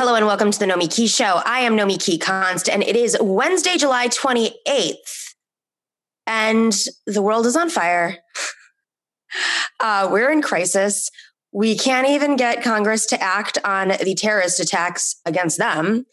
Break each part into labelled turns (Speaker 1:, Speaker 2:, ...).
Speaker 1: Hello and welcome to the Nomiki Show. I am Nomiki Konst, and it is Wednesday, July 28th, and the world is on fire. Uh, we're in crisis. We can't even get Congress to act on the terrorist attacks against them.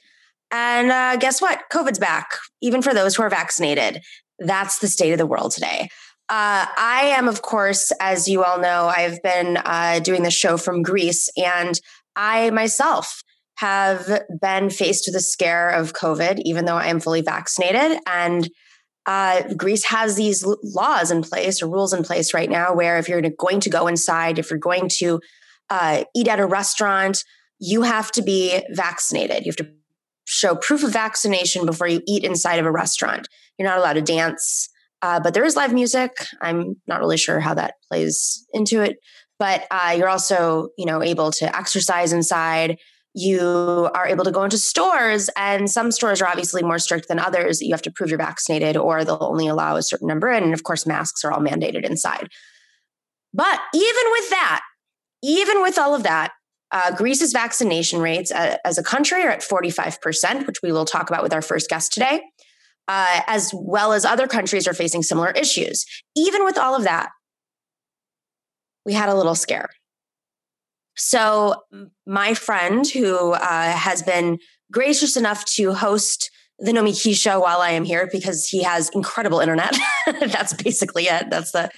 Speaker 1: And uh, guess what? COVID's back, even for those who are vaccinated. That's the state of the world today. Uh, I am, of course, as you all know, I've been uh, doing the show from Greece, and I myself have been faced with the scare of COVID, even though I am fully vaccinated. And uh, Greece has these laws in place or rules in place right now where if you're going to go inside, if you're going to uh, eat at a restaurant, you have to be vaccinated. You have to show proof of vaccination before you eat inside of a restaurant. You're not allowed to dance, uh, but there is live music. I'm not really sure how that plays into it, but uh, you're also, you know, able to exercise inside you are able to go into stores and some stores are obviously more strict than others. You have to prove you're vaccinated or they'll only allow a certain number in and of course masks are all mandated inside. But even with that even with all of that uh, greece's vaccination rates uh, as a country are at 45% which we will talk about with our first guest today uh, as well as other countries are facing similar issues. Even with all of that we had a little scare so, my friend who uh, has been gracious enough to host the Nomiki show while I am here because he has incredible internet. that's basically it. That's the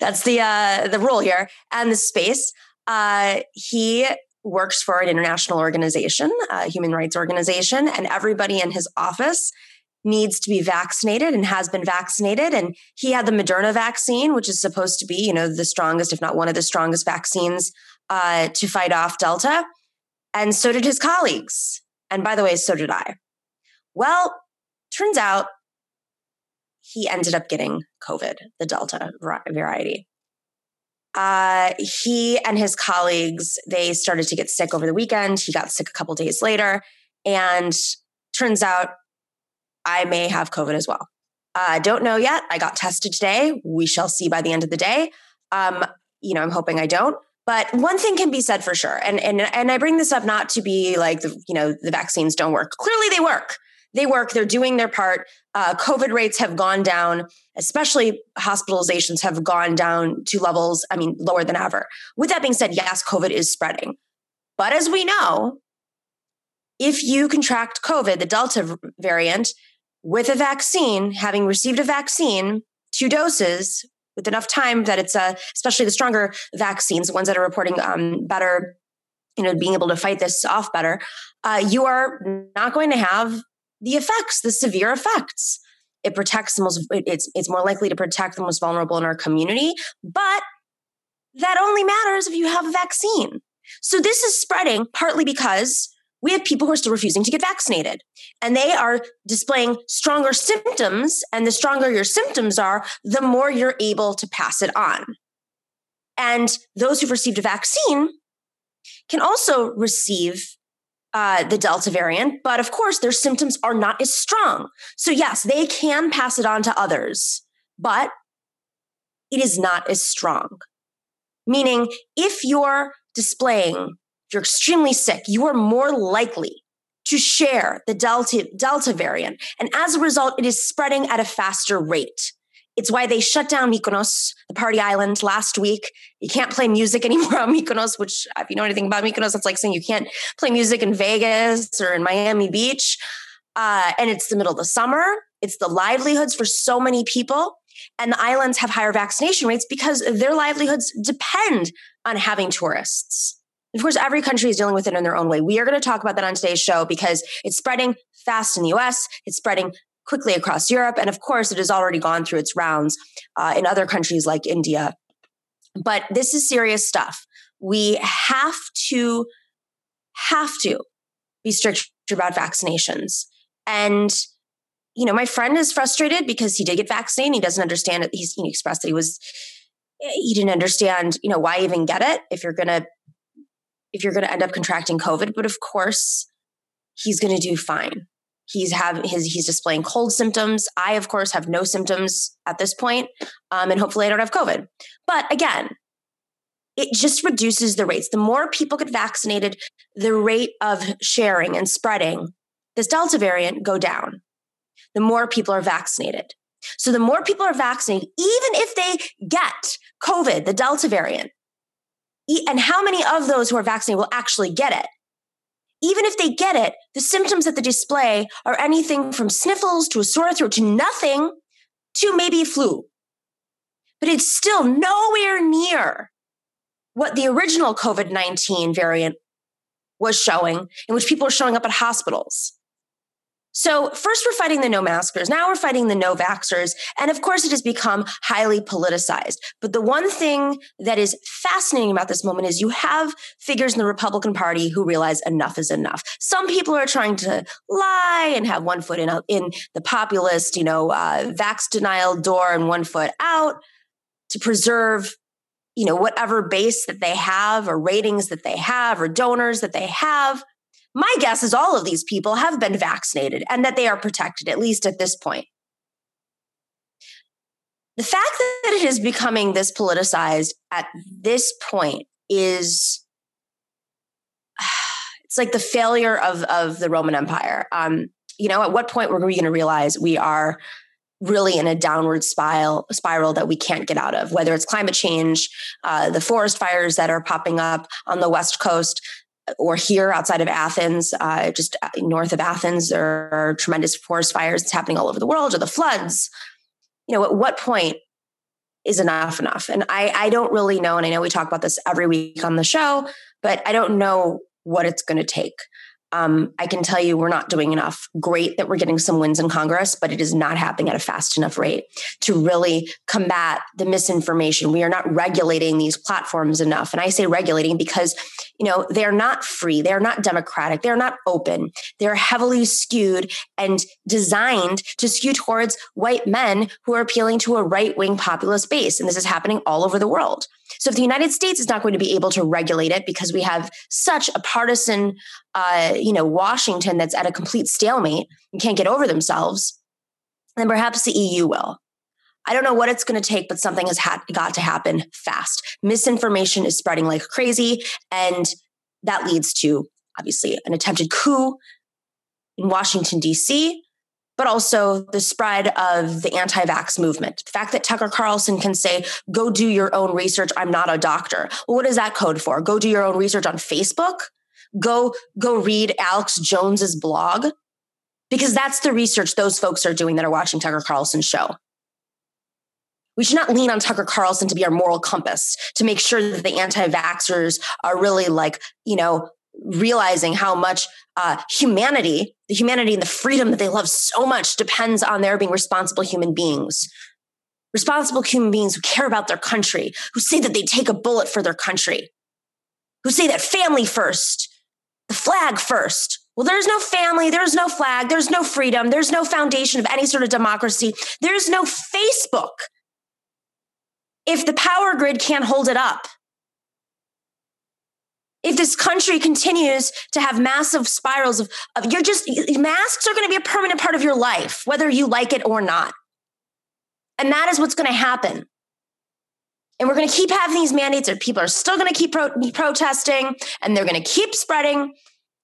Speaker 1: that's the uh, the rule here and the space. Uh, he works for an international organization, a human rights organization, and everybody in his office needs to be vaccinated and has been vaccinated. And he had the Moderna vaccine, which is supposed to be, you know, the strongest, if not one of the strongest vaccines uh, to fight off Delta. And so did his colleagues. And by the way, so did I. Well, turns out he ended up getting COVID, the Delta variety. Uh, he and his colleagues, they started to get sick over the weekend. He got sick a couple days later. And turns out I may have COVID as well. I uh, don't know yet. I got tested today. We shall see by the end of the day. Um, you know, I'm hoping I don't. But one thing can be said for sure, and and and I bring this up not to be like the you know the vaccines don't work. Clearly, they work. They work. They're doing their part. Uh, COVID rates have gone down, especially hospitalizations have gone down to levels, I mean, lower than ever. With that being said, yes, COVID is spreading. But as we know, if you contract COVID, the Delta variant, with a vaccine, having received a vaccine, two doses, with enough time that it's uh, especially the stronger vaccines, the ones that are reporting um, better, you know, being able to fight this off better, uh, you are not going to have the effects, the severe effects. It protects the most. It's it's more likely to protect the most vulnerable in our community, but that only matters if you have a vaccine. So this is spreading partly because we have people who are still refusing to get vaccinated and they are displaying stronger symptoms. And the stronger your symptoms are, the more you're able to pass it on. And those who've received a vaccine can also receive uh, the Delta variant, but of course, their symptoms are not as strong. So, yes, they can pass it on to others, but it is not as strong. Meaning, if you're displaying you're extremely sick, you are more likely to share the Delta, Delta variant. And as a result, it is spreading at a faster rate. It's why they shut down Mykonos, the party island, last week. You can't play music anymore on Mykonos, which, if you know anything about Mykonos, it's like saying you can't play music in Vegas or in Miami Beach. Uh, and it's the middle of the summer. It's the livelihoods for so many people. And the islands have higher vaccination rates because their livelihoods depend on having tourists. Of course, every country is dealing with it in their own way. We are going to talk about that on today's show because it's spreading fast in the US, it's spreading quickly across Europe, and of course, it has already gone through its rounds uh, in other countries like India. But this is serious stuff. We have to have to be strict about vaccinations. And, you know, my friend is frustrated because he did get vaccinated. He doesn't understand it. He's he expressed that he was, he didn't understand, you know, why even get it if you're going to, if you're going to end up contracting COVID. But of course, he's going to do fine. He's having his he's displaying cold symptoms. I, of course, have no symptoms at this point, um, and hopefully, I don't have COVID. But again, it just reduces the rates. The more people get vaccinated, the rate of sharing and spreading this Delta variant go down. The more people are vaccinated. So the more people are vaccinated, even if they get COVID, the Delta variant, and how many of those who are vaccinated will actually get it? Even if they get it, the symptoms that they display are anything from sniffles to a sore throat to nothing to maybe flu. But it's still nowhere near what the original COVID 19 variant was showing, in which people are showing up at hospitals. So, first we're fighting the no maskers. Now we're fighting the no vaxxers. And of course, it has become highly politicized. But the one thing that is fascinating about this moment is you have figures in the Republican Party who realize enough is enough. Some people are trying to lie and have one foot in, in the populist, you know, uh, vax denial door and one foot out to preserve you know, whatever base that they have or ratings that they have or donors that they have. My guess is all of these people have been vaccinated and that they are protected, at least at this point. The fact that it is becoming this politicized at this point is it's like the failure of, of the Roman Empire. Um, you know, at what point were we going to realize we are really in a downward spiral spiral that we can't get out of whether it's climate change uh, the forest fires that are popping up on the west coast or here outside of athens uh, just uh, north of athens there are tremendous forest fires happening all over the world or the floods. You know at what point is enough enough? And i i don't really know and i know we talk about this every week on the show but i don't know what it's going to take um, I can tell you we're not doing enough. Great that we're getting some wins in Congress, but it is not happening at a fast enough rate to really combat the misinformation. We are not regulating these platforms enough. And I say regulating because, you know, they're not free. They're not democratic. They're not open. They're heavily skewed and designed to skew towards white men who are appealing to a right wing populist base. And this is happening all over the world. So if the United States is not going to be able to regulate it because we have such a partisan, uh, you know, Washington that's at a complete stalemate and can't get over themselves, then perhaps the EU will. I don't know what it's going to take, but something has ha- got to happen fast. Misinformation is spreading like crazy, and that leads to obviously an attempted coup in Washington, D.C but also the spread of the anti vax movement. The fact that Tucker Carlson can say, go do your own research, I'm not a doctor. Well, what is that code for? Go do your own research on Facebook? Go, go read Alex Jones's blog? Because that's the research those folks are doing that are watching Tucker Carlson's show. We should not lean on Tucker Carlson to be our moral compass to make sure that the anti vaxxers are really like, you know, realizing how much uh, humanity, the humanity and the freedom that they love so much depends on their being responsible human beings. Responsible human beings who care about their country, who say that they take a bullet for their country, who say that family first, the flag first. Well, there's no family, there's no flag, there's no freedom, there's no foundation of any sort of democracy, there's no Facebook. If the power grid can't hold it up, if this country continues to have massive spirals of, of you're just masks are going to be a permanent part of your life whether you like it or not. And that is what's going to happen. And we're going to keep having these mandates and people are still going to keep pro- protesting and they're going to keep spreading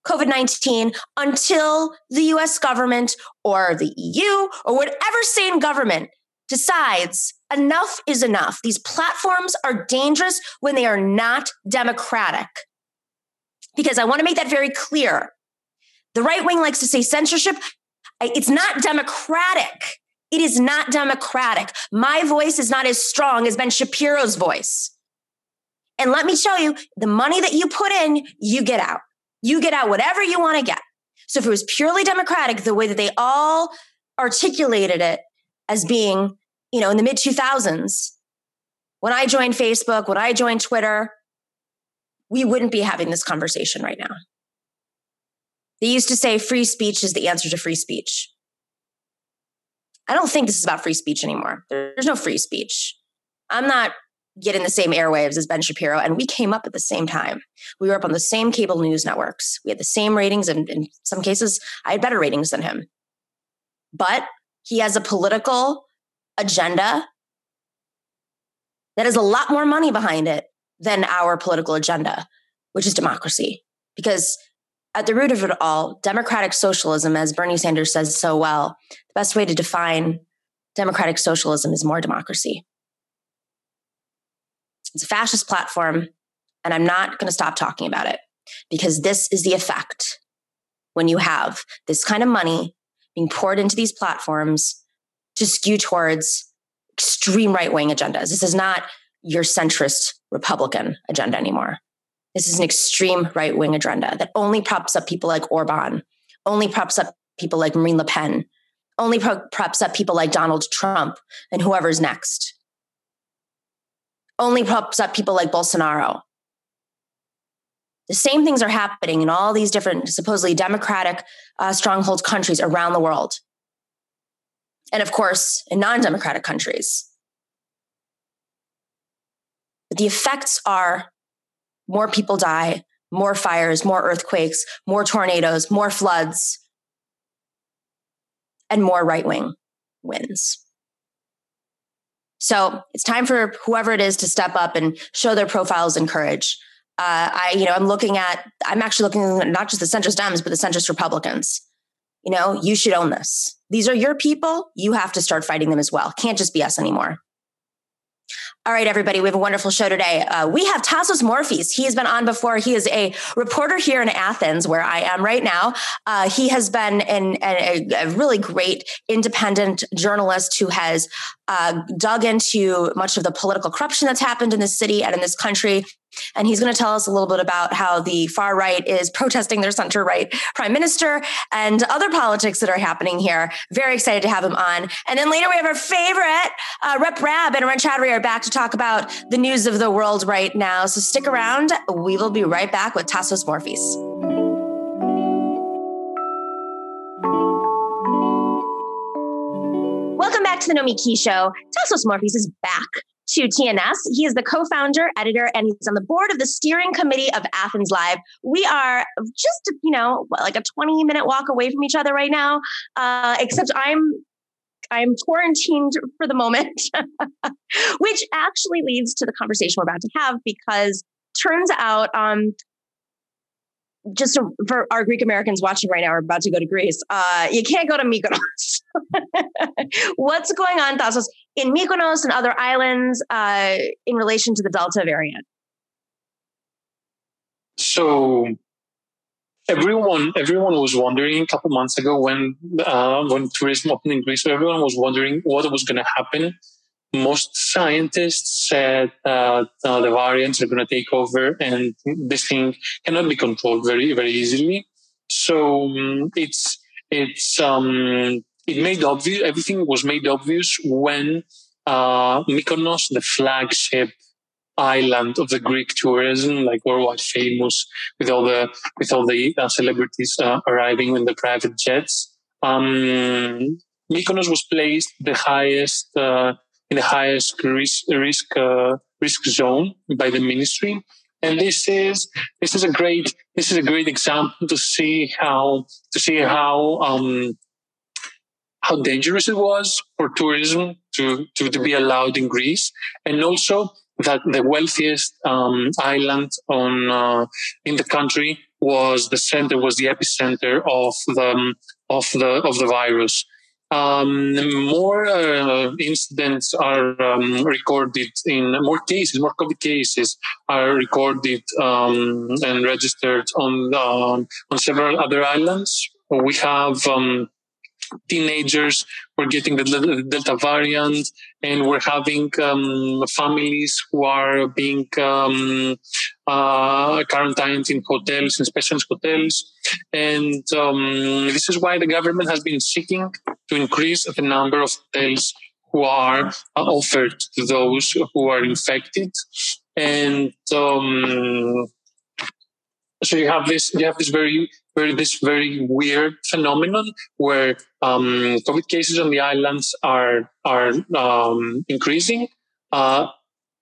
Speaker 1: covid-19 until the us government or the eu or whatever sane government decides enough is enough. These platforms are dangerous when they are not democratic because I want to make that very clear. The right wing likes to say censorship. It's not democratic. It is not democratic. My voice is not as strong as Ben Shapiro's voice. And let me tell you, the money that you put in, you get out. You get out whatever you want to get. So if it was purely democratic, the way that they all articulated it as being, you know, in the mid 2000s, when I joined Facebook, when I joined Twitter, we wouldn't be having this conversation right now. They used to say free speech is the answer to free speech. I don't think this is about free speech anymore. There's no free speech. I'm not getting the same airwaves as Ben Shapiro, and we came up at the same time. We were up on the same cable news networks. We had the same ratings, and in some cases, I had better ratings than him. But he has a political agenda that has a lot more money behind it than our political agenda, which is democracy. Because at the root of it all, democratic socialism, as Bernie Sanders says so well, the best way to define democratic socialism is more democracy. It's a fascist platform, and I'm not going to stop talking about it because this is the effect when you have this kind of money being poured into these platforms to skew towards extreme right wing agendas. This is not your centrist Republican agenda anymore. This is an extreme right wing agenda that only props up people like Orban, only props up people like Marine Le Pen, only pro- props up people like Donald Trump and whoever's next only props up people like Bolsonaro. The same things are happening in all these different supposedly democratic uh, stronghold countries around the world. And of course, in non democratic countries. But the effects are more people die, more fires, more earthquakes, more tornadoes, more floods, and more right wing wins. So it's time for whoever it is to step up and show their profiles and courage. Uh, I, you know, I'm looking at, I'm actually looking at not just the centrist Dems, but the centrist Republicans. You know, you should own this. These are your people. You have to start fighting them as well. Can't just be us anymore. All right, everybody, we have a wonderful show today. Uh, we have Tassos Morfis. He has been on before. He is a reporter here in Athens, where I am right now. Uh, he has been a, a, really great independent journalist who has uh, dug into much of the political corruption that's happened in this city and in this country. And he's going to tell us a little bit about how the far right is protesting their center right prime minister and other politics that are happening here. Very excited to have him on. And then later we have our favorite, uh, Rep Rabb and Arun Chaudhary are back to talk about the news of the world right now. So stick around. We will be right back with Tassos Morfis. Welcome back to the Nomiki Show. Tassos Morfis is back to TNS. He is the co founder, editor, and he's on the board of the steering committee of AthensLive. We are just, you know, like a 20 minute walk away from each other right now, uh, except I'm. I'm quarantined for the moment, which actually leads to the conversation we're about to have because turns out um, just for our Greek Americans watching right now, are about to go to Greece. Uh, you can't go to Mykonos. What's going on, Tassos, in Mykonos and other islands uh, in relation to the Delta variant?
Speaker 2: So everyone everyone was wondering a couple months ago when uh, when tourism opened in Greece. Everyone was wondering what was going to happen most scientists said that uh, the variants are going to take over and this thing cannot be controlled very, very easily. So um, it's, it's, um, it made obvious, everything was made obvious when, uh, Mykonos, the flagship island of the Greek tourism, like worldwide famous with all the, with all the uh, celebrities uh, arriving in the private jets. Um, Mykonos was placed the highest, uh, in the highest risk risk uh, risk zone by the ministry. And this is this is a great this is a great example to see how to see how um, how dangerous it was for tourism to, to, to be allowed in Greece, and also that the wealthiest um, island on uh, in the country was the center was the epicenter of the of the of the virus. Um, more uh, incidents are um, recorded in more cases, more COVID cases are recorded um, and registered on uh, on several other islands. We have um, teenagers were getting the Delta variant, and we're having um, families who are being um, uh, quarantined in hotels, in special hotels. And um, this is why the government has been seeking to increase the number of hotels who are uh, offered to those who are infected. And um, so you have this you have this very very this very weird phenomenon where um, COVID cases on the islands are are um, increasing. Uh,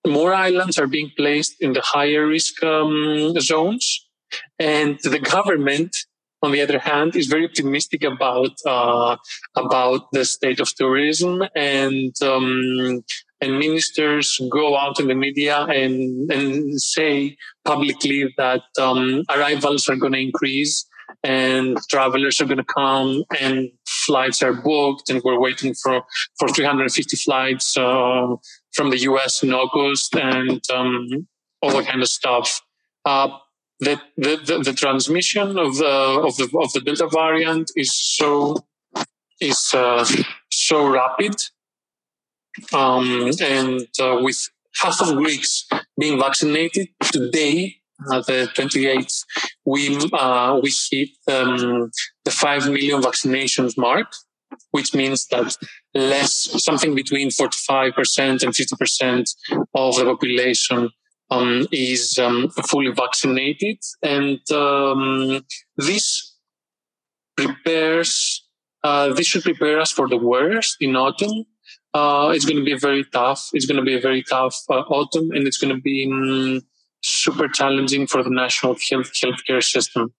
Speaker 2: more islands are being placed in the higher risk um, zones, and the government, on the other hand, is very optimistic about uh, about the state of tourism. And um, and ministers go out in the media and, and say publicly that um, arrivals are going to increase and travelers are going to come and flights are booked and we're waiting for, for 350 flights uh, from the US in August and um, all that kind of stuff. Uh, the, the, the, the, transmission of the, of the, of the Delta variant is so, is uh, so rapid um, and uh, with half of Greeks being vaccinated today, uh, the 28th, we uh, we hit um, the five million vaccinations mark, which means that less something between 45 percent and 50 percent of the population um, is um, fully vaccinated, and um, this prepares. Uh, this should prepare us for the worst in autumn uh, it's going to be very tough. It's going to be a very tough uh, autumn, and it's going to be um, super challenging for the national health healthcare system.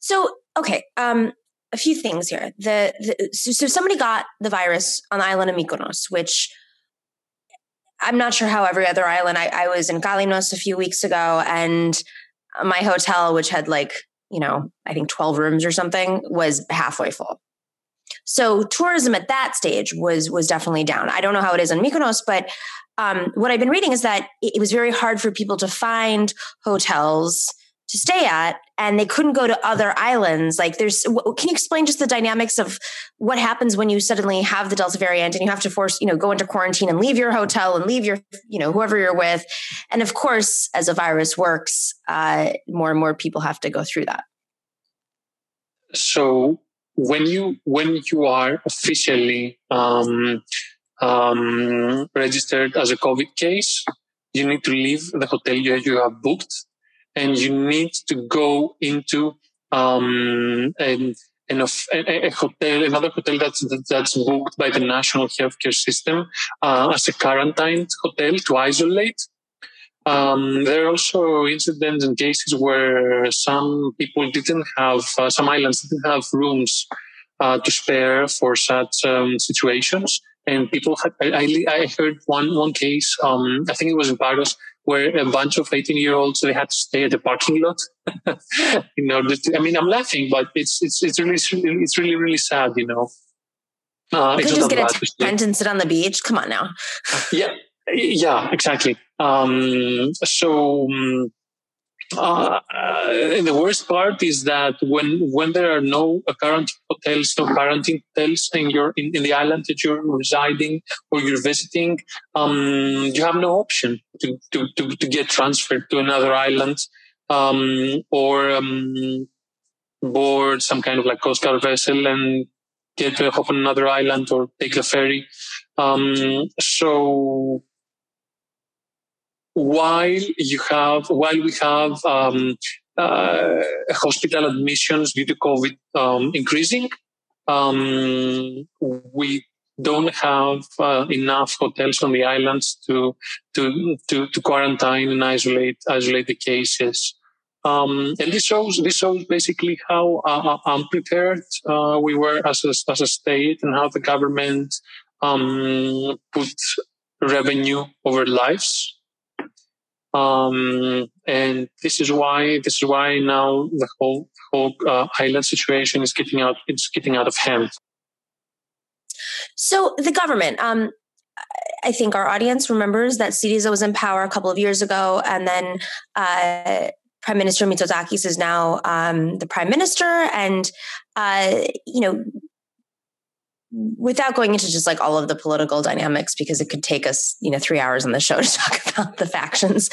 Speaker 1: So, okay, um, a few things here. The, the so, so, somebody got the virus on the island of Mykonos, which I'm not sure how every other island. I, I was in Galinos a few weeks ago, and my hotel, which had like you know I think 12 rooms or something, was halfway full. So tourism at that stage was was definitely down. I don't know how it is in Mykonos, but um, what I've been reading is that it, was very hard for people to find hotels to stay at and they couldn't go to other islands. Like there's can you explain just the dynamics of what happens when you suddenly have the delta variant and you have to force you know go into quarantine and leave your hotel and leave your you know whoever you're with? And of course as a virus works uh, more and more people have to go through that.
Speaker 2: So when you when you are officially um, um, registered as a COVID case, you need to leave the hotel you have booked, and you need to go into um, an, an, a, a hotel, another hotel that's that's booked by the national healthcare system uh, as a quarantined hotel to isolate. Um, there are also incidents and cases where some people didn't have, uh, some islands didn't have rooms uh, to spare for such um, situations. And people had, I, I heard one, one case, um, I think it was in Paros where a bunch of 18 year olds, they had to stay at the parking lot order to, I mean, I'm laughing, but it's, it's, it's really, it's really, really sad, you know.
Speaker 1: Uh, you could just get a tent and sit on the beach. Come on now.
Speaker 2: yeah, yeah, exactly. Um, so, um, uh, and the worst part is that when when there are no current hotels, no quarantine hotels in your in, in the island that you're residing or you're visiting, um, you have no option to, to, to, to, get transferred to another island um, or um, board some kind of like coast guard vessel and get to hop on another island or take the ferry. Um, so while you have while we have um, uh, hospital admissions due to COVID um, increasing, um, we don't have uh, enough hotels on the islands to to to, to quarantine and isolate isolate the cases. Um, and this shows this shows basically how uh, unprepared uh, we were as a, as a state and how the government um, put revenue over lives um, and this is why this is why now the whole whole uh, island situation is getting out it's getting out of hand.
Speaker 1: So the government, um, I think our audience remembers that Syriza was in power a couple of years ago, and then uh, Prime Minister Mitsotakis is now um, the prime minister, and uh, you know without going into just like all of the political dynamics because it could take us you know three hours on the show to talk about the factions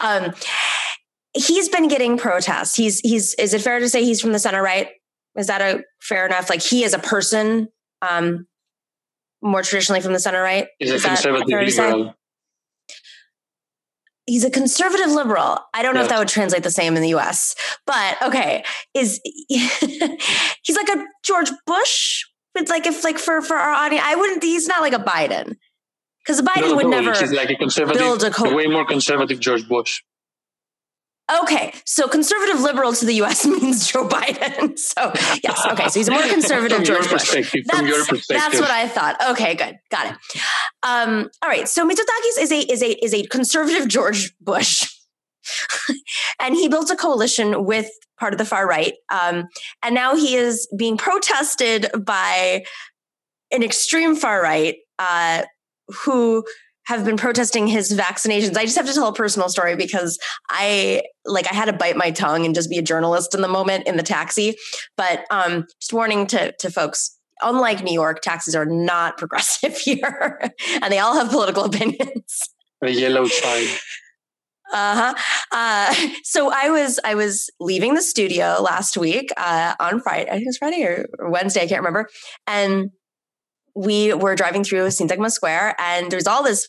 Speaker 1: um, he's been getting protests he's he's is it fair to say he's from the center right is that a fair enough like he is a person um, more traditionally from the center right
Speaker 2: he's a conservative liberal
Speaker 1: he's a conservative liberal. I don't know if that would translate the same in the US, but okay. Is he's like a George Bush? It's like if like for for our audience, I wouldn't. He's not like a Biden because Biden
Speaker 2: No,
Speaker 1: would
Speaker 2: no,
Speaker 1: never.
Speaker 2: He's like a conservative,
Speaker 1: build a co-
Speaker 2: way more conservative George Bush.
Speaker 1: Okay, so conservative liberal to the U.S. means Joe Biden. So yes, okay, so he's a more conservative George Bush.
Speaker 2: perspective. From your
Speaker 1: That's,
Speaker 2: perspective.
Speaker 1: that's what I thought. Okay, good, got it. Um, all right, so Mitsotakis is a is a is a conservative George Bush, and he built a coalition with part of the far right, um, and now he is being protested by an extreme far right uh, who have been protesting his vaccinations. I just have to tell a personal story because I like I had to bite my tongue and just be a journalist in the moment in the taxi. But um, just warning to to folks. Unlike New York, taxis are not progressive here, and they all have political opinions.
Speaker 2: the yellow side.
Speaker 1: Uh-huh. Uh So I was I was leaving the studio last week uh, on Friday. I think it was Friday or, Wednesday. I can't remember. And we were driving through Syntagma Square, and there's all this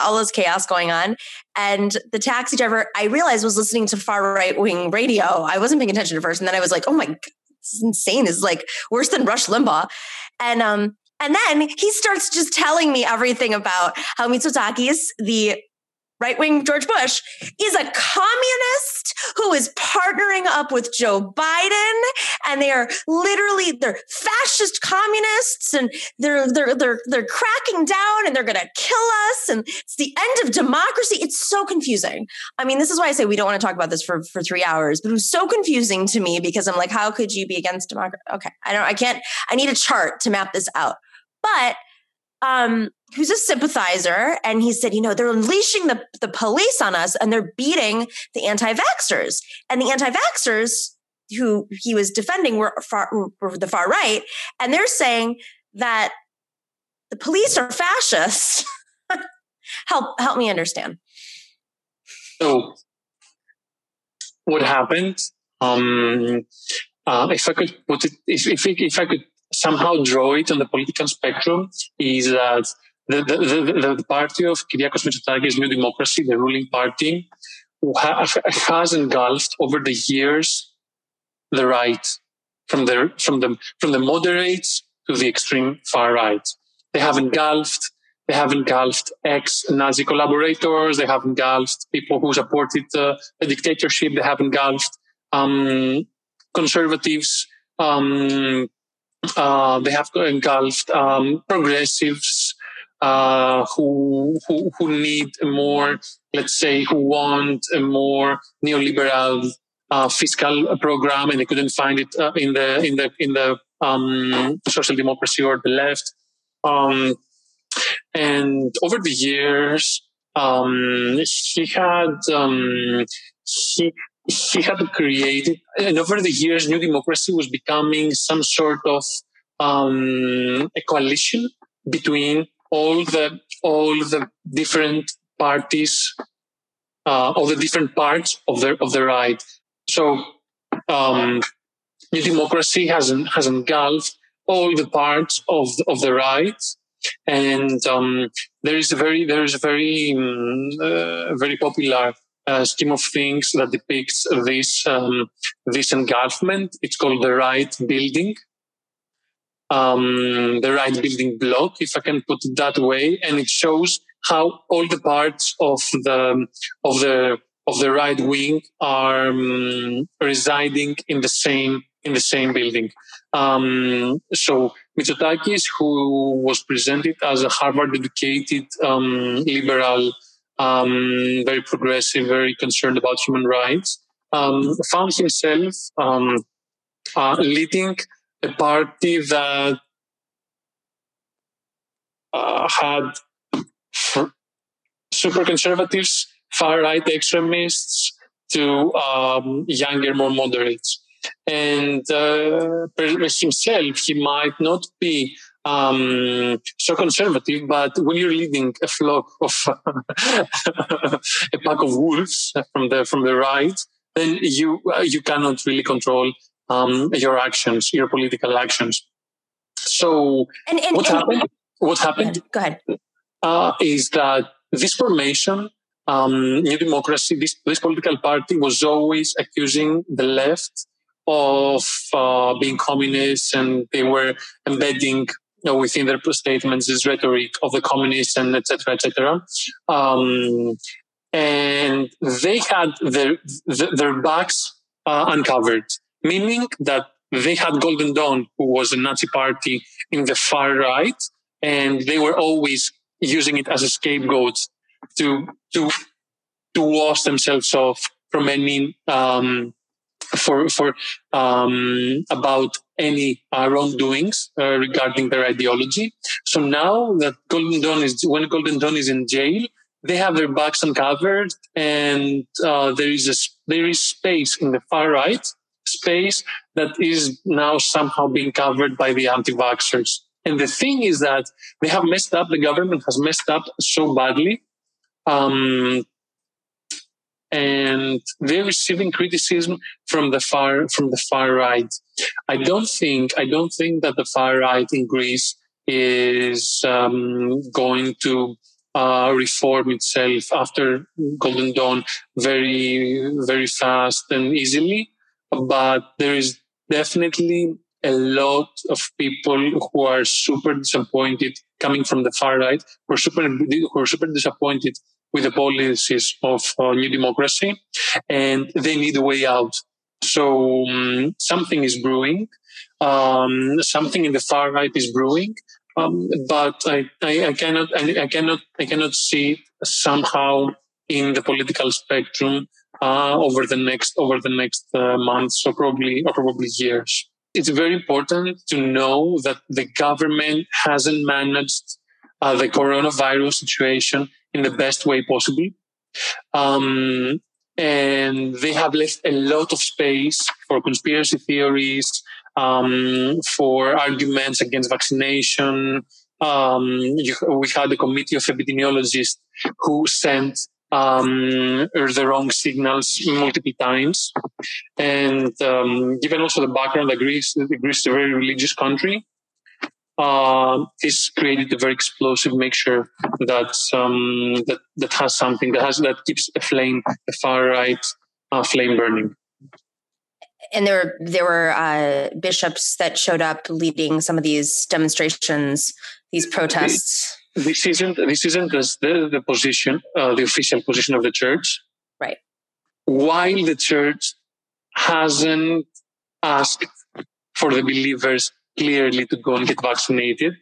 Speaker 1: all this chaos going on. And the taxi driver, I realized, was listening to far right wing radio. I wasn't paying attention at first, and then I was like, "Oh my, God, this is insane! This is like worse than Rush Limbaugh." And um, and then he starts just telling me everything about how Mitsotakis, the right wing George Bush, is a communist who is partnering up with Joe Biden, and they are literally they're fascist communists, and they're they're they're they're cracking down, and they're going to kill us, and it's the end of democracy. It's so confusing. I mean, this is why I say we don't want to talk about this for for three hours, but it was so confusing to me because I'm like, how could you be against democracy? Okay, I don't, I can't. I need a chart to map this out, but um, who's a sympathizer, and he said, you know, they're unleashing the, the police on us and they're beating the anti-vaxxers. And the anti-vaxxers who he was defending were, far, were the far right, and they're saying that the police are fascists. help help me understand.
Speaker 2: So, what happened? Um, uh, if I could put it, if, if, if I could somehow draw it on the political spectrum, is that the, the, the, the party of Kyriakos Mitsotakis, New Democracy, the ruling party, ha- has engulfed over the years the right, from the from the from the moderates to the extreme far right. They have engulfed they have engulfed ex-Nazi collaborators. They have engulfed people who supported uh, the dictatorship. They have engulfed um, conservatives. Um, uh, they have engulfed um, progressives uh, who, who who need more, let's say, who want a more neoliberal uh, fiscal program, and they couldn't find it uh, in the in the in the um, social democracy or the left. Um, and over the years, um, he had um, he he had created, and over the years, New Democracy was becoming some sort of um, a coalition between all the all the different parties, uh, all the different parts of the of the right. So, um, New Democracy has has engulfed all the parts of of the right and um, there is a very there is a very um, uh, very popular uh, scheme of things that depicts this um, this engulfment. It's called the right building, um, the right building block, if I can put it that way, and it shows how all the parts of the of the of the right wing are um, residing in the same in the same building. Um, so Mitsotakis, who was presented as a Harvard-educated um, liberal, um, very progressive, very concerned about human rights, um, found himself um, uh, leading a party that uh, had super conservatives, far right extremists, to um, younger, more moderates. And uh, himself, he might not be um, so conservative, but when you're leading a flock of a pack of wolves from the from the right, then you uh, you cannot really control um, your actions, your political actions. So
Speaker 1: And, and,
Speaker 2: what
Speaker 1: and-
Speaker 2: happened? What happened
Speaker 1: Go ahead.
Speaker 2: uh, is that this formation um, New Democracy, this, this political party was always accusing the left of uh, being communists, and they were embedding you know, within their statements this rhetoric of the communists and etc. etc. Um, and they had their their backs uh, uncovered, meaning that they had Golden Dawn, who was a Nazi party in the far right, and they were always using it as a scapegoat to to to wash themselves off from any um, for for um, about any uh, wrongdoings uh, regarding their ideology. So now that Golden Dawn is when Golden Dawn is in jail, they have their backs uncovered, and uh, there is a there is space in the far right space that is now somehow being covered by the anti-vaxxers. And the thing is that they have messed up. The government has messed up so badly. Um, and they're receiving criticism from the far from the far right. I don't think I don't think that the far right in Greece is um, going to uh, reform itself after Golden Dawn very very fast and easily. But there is definitely a lot of people who are super disappointed coming from the far right, who are super who are super disappointed with the policies of uh, New Democracy, and they need a way out. So um, something is brewing. Um, something in the far right is brewing, um, but I, I, I cannot, I, I, cannot, I cannot see somehow in the political spectrum uh, over the next over the next uh, months or probably or probably years. It's very important to know that the government hasn't managed uh, the coronavirus situation in the best way possible. Um, and they have left a lot of space for conspiracy theories, um, for arguments against vaccination. Um, you, we had a committee of epidemiologists who sent um, the wrong signals multiple times. And um, given also the background that Greece, Greece is a very religious country, uh, this created a very explosive mixture that um, that that has something that has that keeps a flame, a far right uh, flame burning.
Speaker 1: And there were there were uh, bishops that showed up leading some of these demonstrations, these protests.
Speaker 2: This isn't this isn't the, the position, uh, the official position of the church.
Speaker 1: Right.
Speaker 2: While the church hasn't asked for the believers clearly to go and get vaccinated.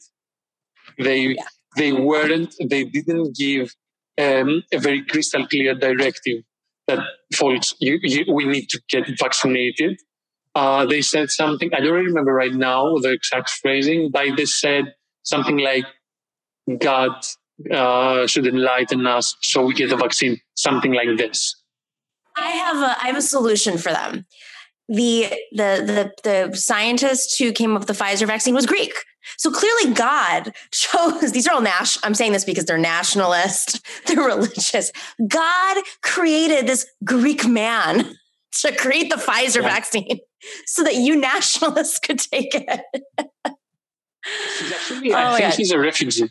Speaker 2: They yeah. they weren't. They didn't give um, a very crystal clear directive that folks, you, you, we need to get vaccinated. Uh, they said something. I don't remember right now the exact phrasing, but they said something like, "God uh, should enlighten us so we get the vaccine." Something like this.
Speaker 1: I have a I have a solution for them the the the the scientist who came up with the Pfizer vaccine was Greek. So clearly God chose these are all national I'm saying this because they're nationalist, they're religious. God created this Greek man to create the Pfizer yeah. vaccine so that you nationalists could take it.
Speaker 2: He's actually, oh, I think he's a refugee.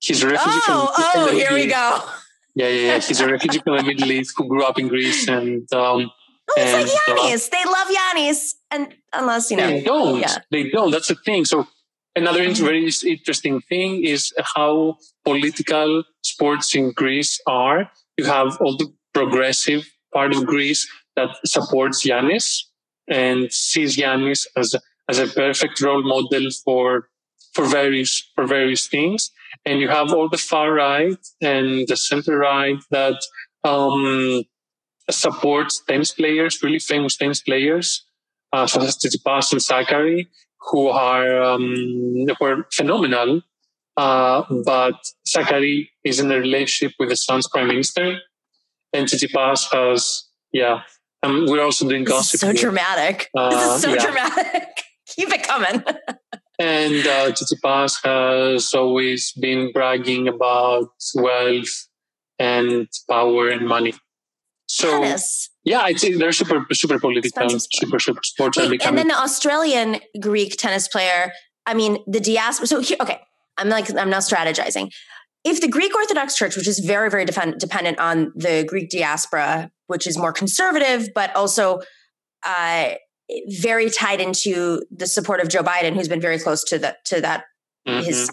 Speaker 2: He's a refugee
Speaker 1: oh,
Speaker 2: from,
Speaker 1: oh, here we go.
Speaker 2: Yeah, yeah, yeah. He's a refugee from the Middle East who grew up in Greece and um,
Speaker 1: Oh, it's like Yannis. Uh, they love Yannis, and unless you know,
Speaker 2: they don't. Yeah. They don't. That's the thing. So another mm-hmm. very interesting thing is how political sports in Greece are. You have all the progressive part of Greece that supports Yannis and sees Yannis as a, as a perfect role model for for various for various things. And you have all the far right and the center right that um, supports tennis players, really famous tennis players, uh, such as Tsitsipas and Sakkari, who are um, who are phenomenal. Uh, but Sakkari is in a relationship with the son's prime minister, and Tsitsipas has yeah. And we're also doing gossip.
Speaker 1: so dramatic. Uh, this is so yeah. dramatic. Keep it coming.
Speaker 2: and uh, Tsitsipas has always been bragging about wealth and power and money. So tennis. yeah, it's they're super super political, super super sports.
Speaker 1: Wait, and then the Australian Greek tennis player. I mean, the diaspora. So here, okay, I'm like I'm now strategizing. if the Greek Orthodox Church, which is very, very depend- dependent on the Greek diaspora, which is more conservative, but also uh, very tied into the support of Joe Biden, who's been very close to that to that mm-hmm. his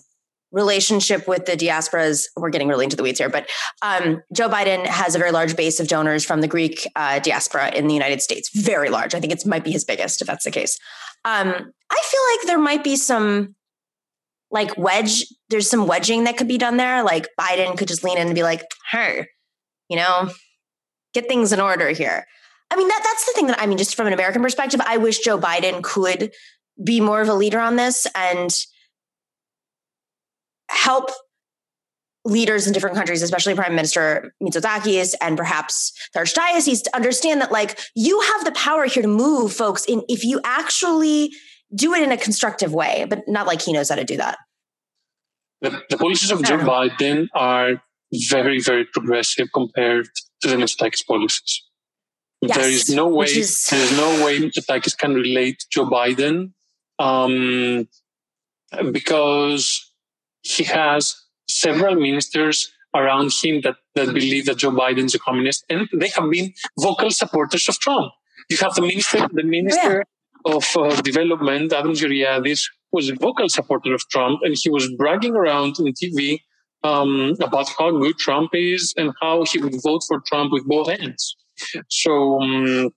Speaker 1: relationship with the diasporas. We're getting really into the weeds here, but um, Joe Biden has a very large base of donors from the Greek uh, diaspora in the United States. Very large. I think it might be his biggest, if that's the case. Um, I feel like there might be some like wedge. There's some wedging that could be done there. Like Biden could just lean in and be like, "Hey, you know, get things in order here." I mean, that that's the thing that I mean, just from an American perspective, I wish Joe Biden could be more of a leader on this and help leaders in different countries, especially Prime Minister Mitsotakis and perhaps the Archdiocese, to understand that like you have the power here to move folks in if you actually do it in a constructive way, but not like he knows how to do that.
Speaker 2: The, the policies of Joe Biden are very, very progressive compared to the Mitsotakis policies. Yes, there is no way is... there is no way Mitsotakis can relate to Joe Biden um, because he has several ministers around him that, that believe that Joe Biden is a communist, and they have been vocal supporters of Trump. You have the minister, the minister yeah. of uh, development, Adonis Georgiadis, was a vocal supporter of Trump, and he was bragging around on TV um, about how good Trump is and how he would vote for Trump with both hands. So um,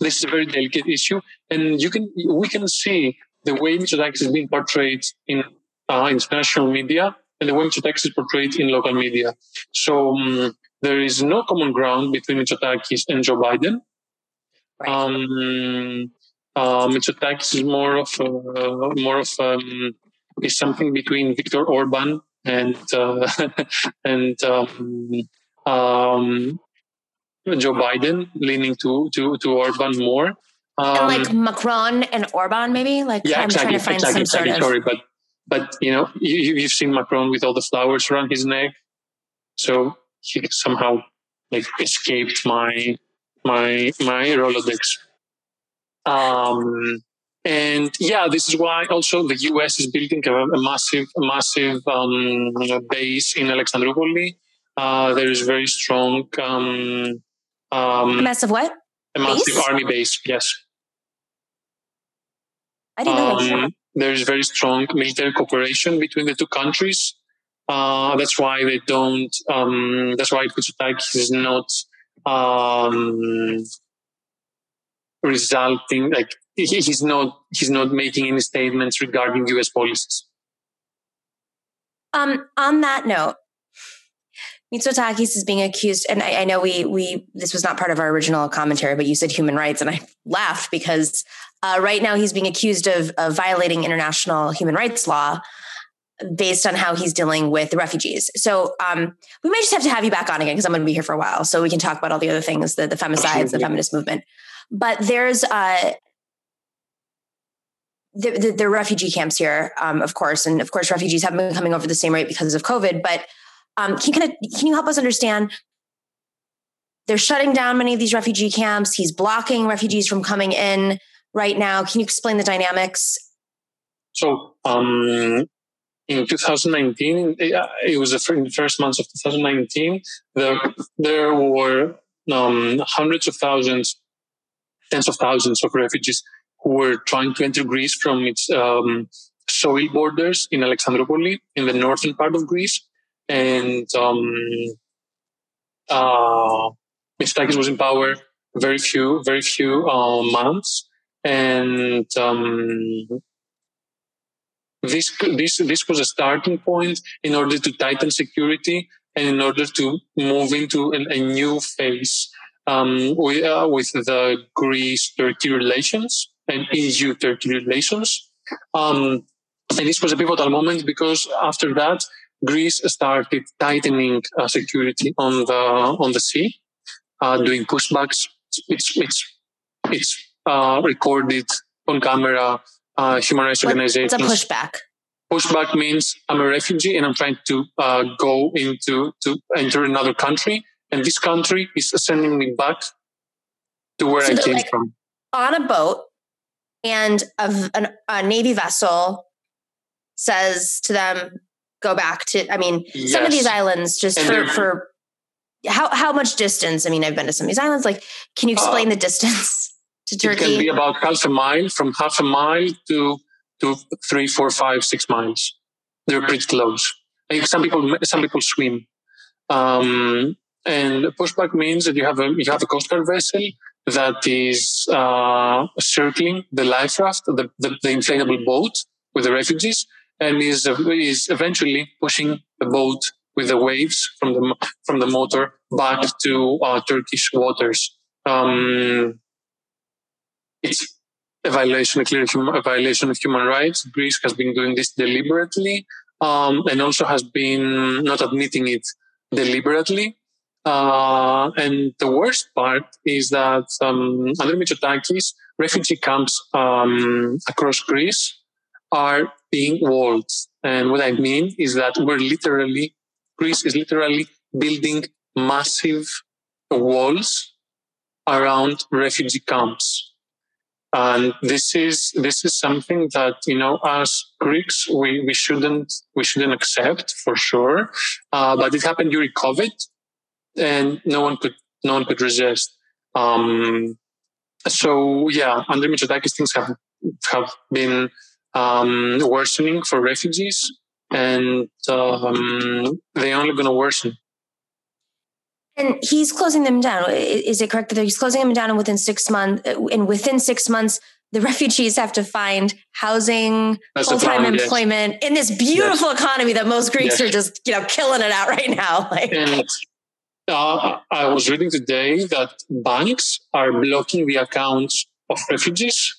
Speaker 2: this is a very delicate issue, and you can we can see the way Mitsotakis is being portrayed in uh, international media and the way Mitsotakis is portrayed in local media. So um, there is no common ground between Mitsotakis and Joe Biden. Um, uh, Mitsotakis is more of uh, more of um, is something between Viktor Orban and uh, and um, um, Joe Biden, leaning to to to Orban more.
Speaker 1: Um, and like Macron and Orban, maybe. Like
Speaker 2: yeah,
Speaker 1: I'm
Speaker 2: exactly,
Speaker 1: trying to find
Speaker 2: exactly,
Speaker 1: some
Speaker 2: exactly,
Speaker 1: sort of.
Speaker 2: Sorry, but but you know, you, have seen Macron with all the flowers around his neck, so he somehow like escaped my my my Rolodex. Um, and yeah, this is why also the US is building a, a massive, a massive um, base in Alexandroupoli. Uh, there is very strong. Um,
Speaker 1: um, a massive what?
Speaker 2: A massive base? army base. Yes.
Speaker 1: I didn't know.
Speaker 2: Um, there's very strong military cooperation between the two countries. Uh, that's why they don't. Um, that's why Mitsotakis is not um, resulting like he's not he's not making any statements regarding U.S. policies.
Speaker 1: Um, on that note, Mitsotakis is being accused, and I, I, know we we this was not part of our original commentary, but you said human rights, and I laughed because uh, right now he's being accused of, of violating international human rights law based on how he's dealing with the refugees. So um, we may just have to have you back on again because I'm going to be here for a while, so we can talk about all the other things, the the femicides, the feminist movement. But there's uh, the, the, the refugee camps here, um, of course, and of course, refugees have been coming over the same rate because of COVID, but um, can, can, can you help us understand? They're shutting down many of these refugee camps. He's blocking refugees from coming in right now. Can you explain the dynamics?
Speaker 2: So, um, in 2019, it was the first months of 2019, there, there were um, hundreds of thousands, tens of thousands of refugees who were trying to enter Greece from its um, soil borders in Alexandroupoli, in the northern part of Greece and um, uh, Mitsotakis was in power very few, very few uh, months, and um, this this this was a starting point in order to tighten security and in order to move into a, a new phase um, with, uh, with the Greece-Turkey relations and EU-Turkey relations. Um, and this was a pivotal moment because after that, Greece started tightening uh, security on the on the sea, uh, doing pushbacks. It's it's it's uh, recorded on camera. Uh, human rights organizations.
Speaker 1: What's a pushback?
Speaker 2: Pushback means I'm a refugee and I'm trying to uh, go into to enter another country, and this country is sending me back to where so I came like from.
Speaker 1: On a boat, and a, a navy vessel says to them, go back to. I mean,
Speaker 2: Yes.
Speaker 1: some of these islands just for for how how much distance? I mean, I've been to some of these islands. Like, can you explain the distance to
Speaker 2: Uh, It can be about half a mile, from half a mile to to three, four, five, six miles. They're pretty close. And some people some people swim. Um, and pushback means that you have a you have a coast guard vessel that is uh, circling the life raft, the, the, the inflatable boat with the refugees, and is is eventually pushing the boat with the waves from the from the motor back to uh, Turkish waters. Um, it's a violation, a clear hum- a violation of human rights. Greece has been doing this deliberately, um, and also has been not admitting it deliberately. Uh, and the worst part is that um, under Mitsotakis, refugee camps um, across Greece are being walled. And what I mean is that we're literally, Greece is literally building massive walls around refugee camps. And this is this is something that you know, as Greeks, we, we shouldn't we shouldn't accept for sure. Uh, but it happened during COVID, and no one could no one could resist. Um, so yeah, under Mitsotakis, things have have been um, worsening for refugees, and um, they're only going to worsen.
Speaker 1: And he's closing them down. Is it correct that he's closing them down and within six months? And within six months, the refugees have to find housing, full time
Speaker 2: plan, yes.
Speaker 1: employment in this beautiful economy that most Greeks
Speaker 2: Yes.
Speaker 1: are just you know killing it out right now. Like,
Speaker 2: And uh, I was reading today that banks are blocking the accounts of refugees.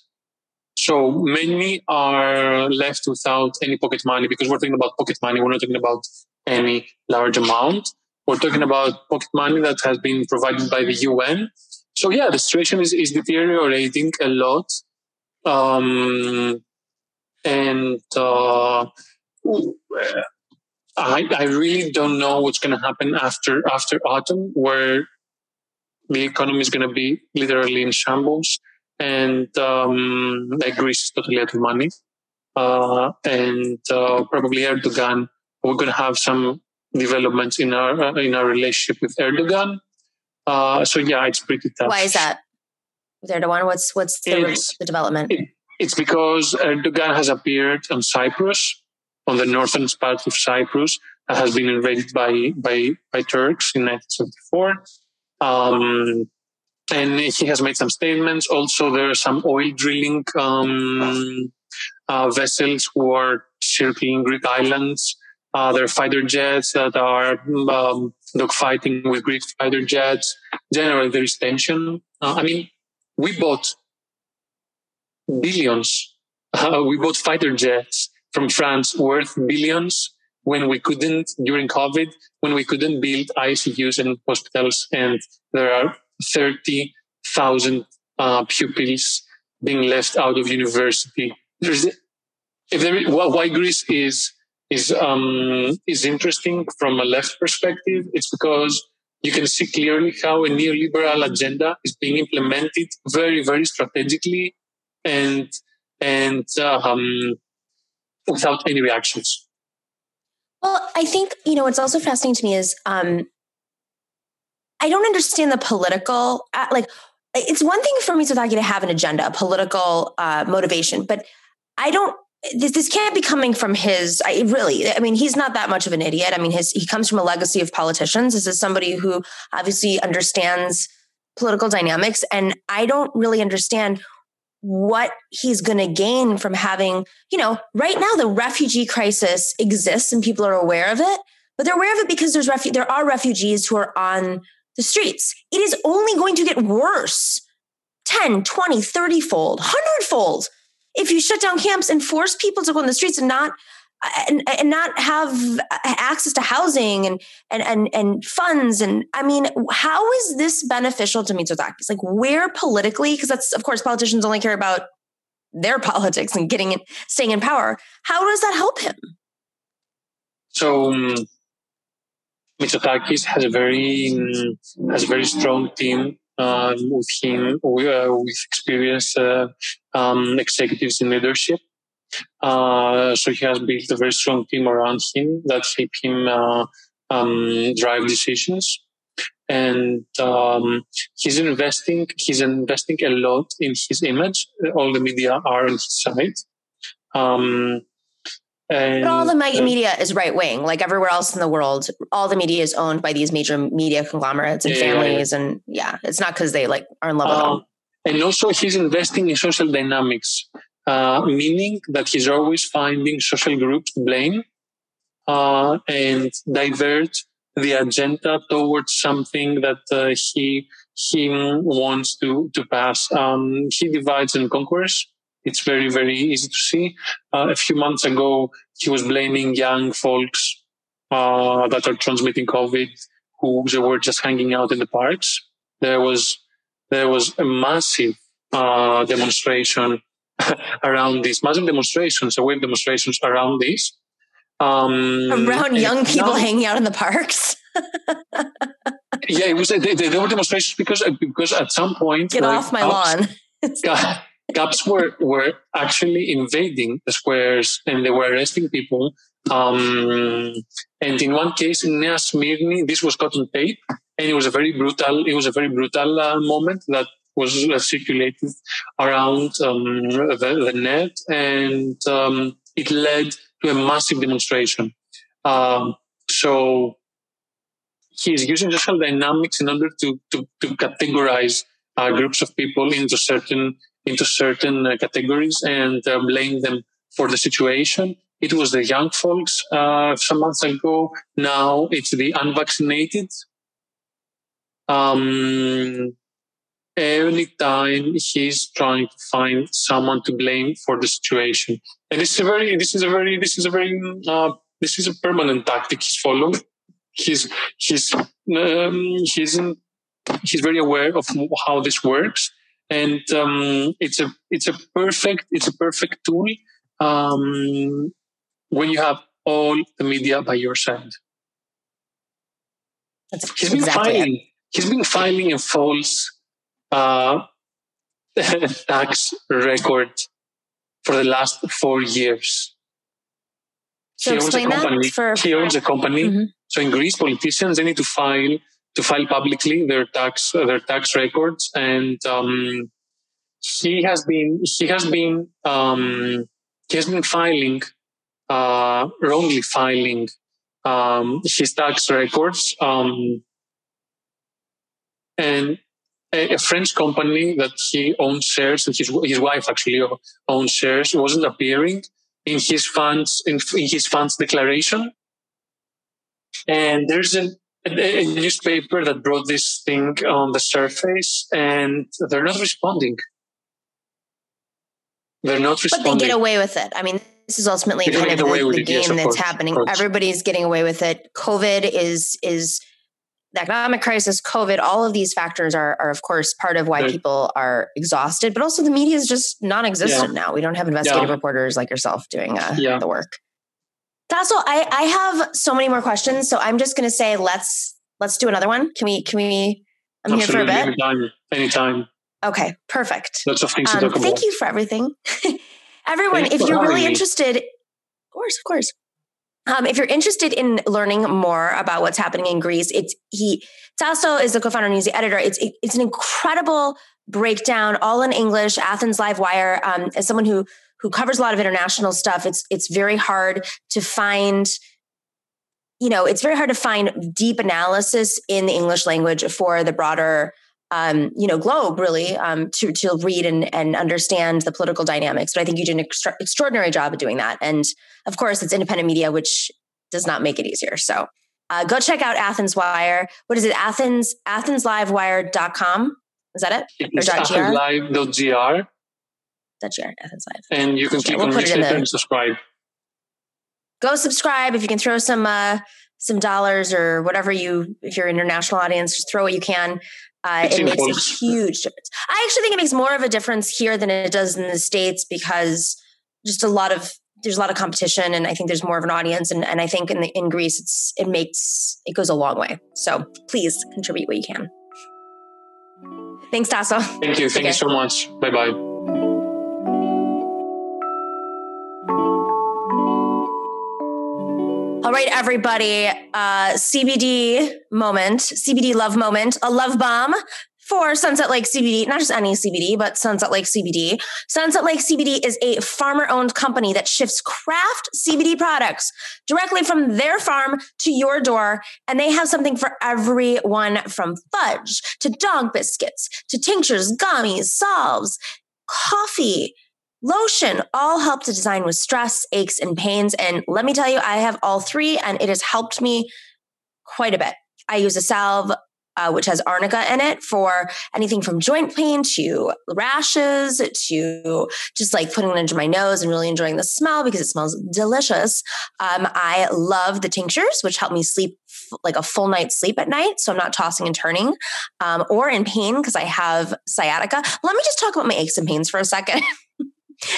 Speaker 2: So many are left without any pocket money because we're talking about pocket money. We're not talking about any large amount. We're talking about pocket money that has been provided by the UN. So yeah, the situation is, is deteriorating a lot. Um, and uh, I, I really don't know what's going to happen after after autumn, where the economy is going to be literally in shambles, and um, like Greece is totally out of money, uh, and uh, probably Erdogan. We're going to have some developments in our uh, in our relationship with Erdogan. Uh, so yeah, it's pretty tough.
Speaker 1: why is that? With Erdogan, what's what's the, the development?
Speaker 2: It's because Erdogan has appeared on Cyprus, on the northern part of Cyprus, that has been invaded by by, by Turks in 1974. Um, and he has made some statements. Also, there are some oil drilling um, uh, vessels who are circling Greek islands. Uh, there are fighter jets that are um, dogfighting with Greek fighter jets. Generally, there is tension. Uh, I mean, we bought billions. Uh, we bought fighter jets from France worth billions when we couldn't during COVID, when we couldn't build ICUs and hospitals, and there are thirty thousand uh, pupils being left out of university. There's, if there, why Greece is is um, is interesting from a left perspective, it's because you can see clearly how a neoliberal agenda is being implemented very, very strategically and and um, without any reactions.
Speaker 1: Well, I think you know what's also fascinating to me is um, I don't understand the political uh, like. It's one thing for Mitsotakis to have an agenda, a political uh, motivation, but I don't. This, this can't be coming from his. I really. I mean, he's not that much of an idiot. I mean, his he comes from a legacy of politicians. This is somebody who obviously understands political dynamics, and I don't really understand what he's going to gain from having, you know, right now the refugee crisis exists and people are aware of it, but they're aware of it because there's refu- there are refugees who are on the streets. It is only going to get worse. 10, 20, 30 fold, 100 fold. If you shut down camps and force people to go in the streets and not and, and not have access to housing and, and and and funds and I mean how is this beneficial to Mitsotakis like where politically because that's of course politicians only care about their politics and getting it staying in power. How does that help him?
Speaker 2: So um, Mitsotakis has a very um, has a very strong team um, with him with, uh, with experienced uh, um, executives in leadership. Uh, so he has built a very strong team around him that help him um, drive decisions. And um, he's investing. He's investing a lot in his image. All the media are on his side. Um,
Speaker 1: and, but all the uh, media is right wing, like everywhere else in the world. All the media is owned by these major media conglomerates and yeah, families, yeah, yeah. and yeah, it's not because they like are in love with them. Um,
Speaker 2: and also, he's investing in social dynamics, uh, meaning that he's always finding social groups to blame uh, and divert the agenda towards something that uh, he he wants to to pass. Um, he divides and conquers it's very, very easy to see. Uh, a few months ago, he was blaming young folks uh, that are transmitting COVID who were just hanging out in the parks. There was there was a massive uh, demonstration around these massive demonstrations, wave demonstrations around this.
Speaker 1: Um, around young people now, hanging out in the parks.
Speaker 2: yeah, it was. They, they, were demonstrations because because at some point,
Speaker 1: get like, off my lawn.
Speaker 2: cops were were actually invading the squares and they were arresting people. Um, and in one case in Nea Smyrni, this was caught on tape, and it was a very brutal. It was a very brutal uh, moment that was uh, circulated around um, the, the, net, and um, it led to a massive demonstration. Um, so he's using social dynamics in order to to, to categorize uh, groups of people into certain into certain uh, categories and uh, blame them for the situation. It was the young folks uh, some months ago. Now it's the unvaccinated. Um, every time he's trying to find someone to blame for the situation, and this is a very, this is a very, this is a very, uh, this is a permanent tactic he's following. He's he's um, he's he's very aware of how this works and um, it's a it's a perfect it's a perfect tool um, when you have all the media by your side.
Speaker 1: That's he's been exactly
Speaker 2: filing. It. He's been filing a false uh, tax record for the last four years.
Speaker 1: So he owns a company. For,
Speaker 2: he owns a company. Mm-hmm. So in Greece, politicians they need to file to file publicly their tax their tax records, and um, he has been he has been um, he has been filing uh, wrongly filing um, his tax records, um, and a, a, French company that he owns shares, and his his wife actually owns shares, wasn't appearing in his funds in, in his funds declaration. And there's a a, a newspaper that brought this thing on the surface and they're not responding. They're not responding.
Speaker 1: But they get away with it. I mean, this is ultimately kind of the, the game yes, that's course, happening. Everybody's getting away with it. COVID is is the economic crisis, COVID, all of these factors are, are of course part of why right. people are exhausted, but also the media is just non-existent yeah. now. We don't have investigative yeah. reporters like yourself doing uh, yeah. the work. Tasso, I, I have so many more questions, so I'm just going to say let's let's do another one. Can we? Can we? I'm Absolutely. here for a
Speaker 2: bit. Anytime. Anytime.
Speaker 1: Okay, perfect.
Speaker 2: Lots of things um, to talk
Speaker 1: about. Thank you for everything, everyone. Thanks if you're really me. interested, of course, of course. Um, if you're interested in learning more about what's happening in Greece, it's he Tasso is the co-founder and he's the editor. It's it's an incredible breakdown, all in English. Athens Live Wire. Um, as someone who who covers a lot of international stuff, it's it's very hard to find you know, it's very hard to find deep analysis in the English language for the broader um, you know, globe really um, to to read and and understand the political dynamics. But I think you did an extra- extraordinary job of doing that. And of course, it's independent media, which does not make it easier. So uh, go check out Athens Wire. What is it? Athens AthensLiveWire.com. Is that it?
Speaker 2: It's athenslive.gr.
Speaker 1: .gr, Athens Live.
Speaker 2: And you can click we'll on the, and subscribe.
Speaker 1: Go subscribe if you can throw some uh, some dollars or whatever you if you're an international audience, just throw what you can. Uh, it makes a huge difference. I actually think it makes more of a difference here than it does in the states because just a lot of there's a lot of competition, and I think there's more of an audience. And, and I think in the, in Greece, it's it makes it goes a long way. So please contribute what you can. Thanks, Tasso.
Speaker 2: Thank you. Thank okay. you so much. Bye bye.
Speaker 1: Right, everybody. Uh, CBD moment, CBD love moment, a love bomb for Sunset Lake CBD, not just any CBD, but Sunset Lake CBD. Sunset Lake CBD is a farmer owned company that shifts craft CBD products directly from their farm to your door. And they have something for everyone from fudge to dog biscuits to tinctures, gummies, salves, coffee. Lotion all help to design with stress, aches, and pains. And let me tell you, I have all three, and it has helped me quite a bit. I use a salve uh, which has arnica in it for anything from joint pain to rashes to just like putting it under my nose and really enjoying the smell because it smells delicious. Um, I love the tinctures, which help me sleep f- like a full night's sleep at night. So I'm not tossing and turning um, or in pain because I have sciatica. Let me just talk about my aches and pains for a second.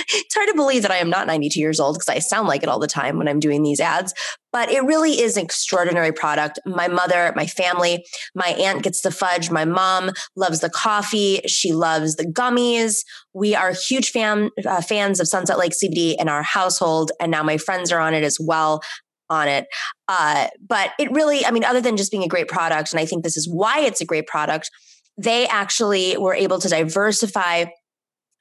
Speaker 1: it's hard to believe that I am not 92 years old because I sound like it all the time when I'm doing these ads, but it really is an extraordinary product. My mother, my family, my aunt gets the fudge. My mom loves the coffee. She loves the gummies. We are huge uh, fans of Sunset Lake CBD in our household. And now my friends are on it as well on it. Uh, but it really, I mean, other than just being a great product, and I think this is why it's a great product, they actually were able to diversify